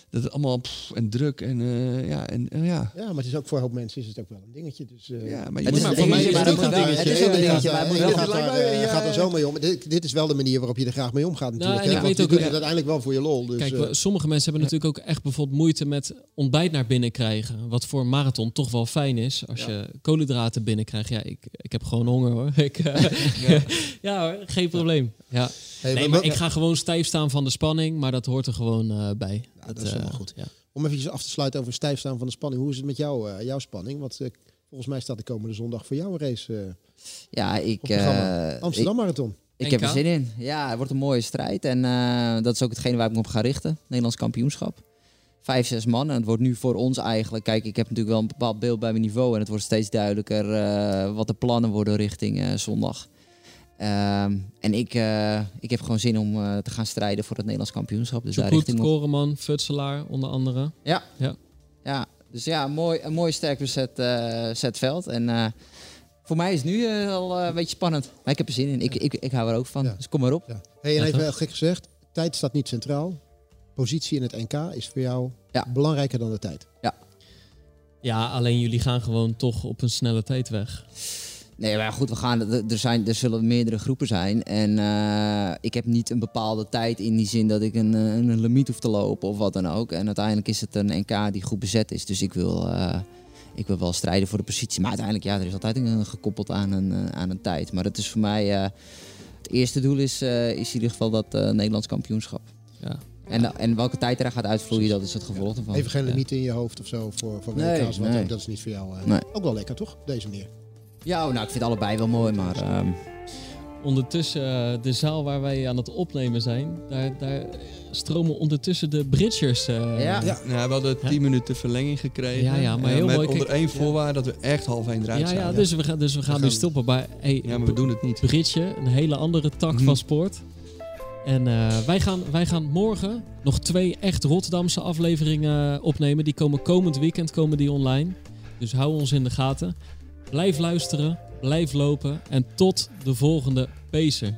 Dat het allemaal pff, en druk en eh, ja en eh, ja. Ja, maar het is ook voor een hoop mensen is het ook wel een dingetje. Dus, eh, Ja, maar je Het maar voor mij is maar het ook een dingetje. het is ook een dingetje, ja, maar je gaat, daar, mij, eh, ja, gaat er zo mee om. Dit, dit is wel de manier waarop je er graag mee omgaat natuurlijk. Nou, en ik want weet je ook- doet het uiteindelijk wel voor je lol. Dus, Kijk, sommige mensen hebben natuurlijk ook echt bijvoorbeeld moeite met ontbijt naar binnen krijgen. Wat voor een marathon toch wel fijn is. Als je koolhydraten binnenkrijgt. Ja, ik, ik heb gewoon honger hoor. Ik, eh, ja. hoor, geen probleem. Ja. hey, Nee, maar ik ga gewoon stijf staan van de spanning. Maar dat hoort er gewoon eh, bij. Dat is helemaal eh, goed. Ja. Om even af te sluiten over stijf staan van de spanning. Hoe is het met jou, eh, jouw spanning? Want eh, volgens mij staat de komende zondag voor jou een race eh, Ja, ik, eh, Amsterdam Marathon. ik, heb er zin in. Ja, het wordt een mooie strijd. En eh, dat is ook hetgene waar ik me op ga richten. Nederlands kampioenschap. Vijf, zes man. En het wordt nu voor ons eigenlijk... Kijk, ik heb natuurlijk wel een bepaald beeld bij mijn niveau. En het wordt steeds duidelijker eh, wat de plannen worden richting eh, zondag. Ehm, en ik, eh, ik heb gewoon zin om eh, te gaan strijden voor het Nederlands kampioenschap. Dus daar richting. Koreman, Futselaar onder andere. Ja. Ja. ja. Dus ja, een mooi, een mooi sterk bezet zet veld. En eh, voor mij is het nu al een beetje spannend. Maar ik heb er zin in. Ik, ik, ik hou er ook van. Ja. Dus kom maar op. Ja. Hey, en Ja, even heel gek gezegd, tijd staat niet centraal. Positie in het NK is voor jou Ja. belangrijker dan de tijd. Ja, alleen jullie gaan gewoon toch op een snelle tijd weg. Nee, maar goed, we gaan, er, zijn, er zullen meerdere groepen zijn. En eh, ik heb niet een bepaalde tijd in die zin dat ik een, eh, een limiet hoef te lopen of wat dan ook. En uiteindelijk is het een NK die goed bezet is. Dus ik wil, eh, ik wil wel strijden voor de positie. Maar uiteindelijk, ja, er is altijd een, gekoppeld aan een, aan een tijd. Maar het is voor mij, eh, het eerste doel is, eh, is in ieder geval dat eh, Nederlands kampioenschap. Ja. En, en welke tijd er gaat uitvloeien, dat is het gevolg ervan. Even geen Ja. limiet in je hoofd of zo voor, voor Nee, WK's. wat nee. ook, dat is niet voor jou. Nee. Ook wel lekker, toch? Op deze manier. Ja, oh, nou, ik vind allebei wel mooi, maar... ehm, Ondertussen, eh, de zaal waar wij aan het opnemen zijn, daar, daar stromen ondertussen de Bridgers. eh, Ja. Ja, we hadden Ja. 10 minuten verlenging gekregen. Ja, ja, maar Eh, heel met mooi. Onder één ja. voorwaarde dat we echt half één eruit ja, ja, zouden. dus we gaan, dus we gaan gaan nu stoppen. Maar, hey, Ja, maar we doen het niet. Bridge, een hele andere tak Mhm. van sport. En eh, wij, gaan, wij gaan morgen nog twee echt Rotterdamse afleveringen opnemen. Die komen komend weekend komen die online. Dus hou ons in de gaten. Blijf luisteren, blijf lopen en tot de volgende Pacer.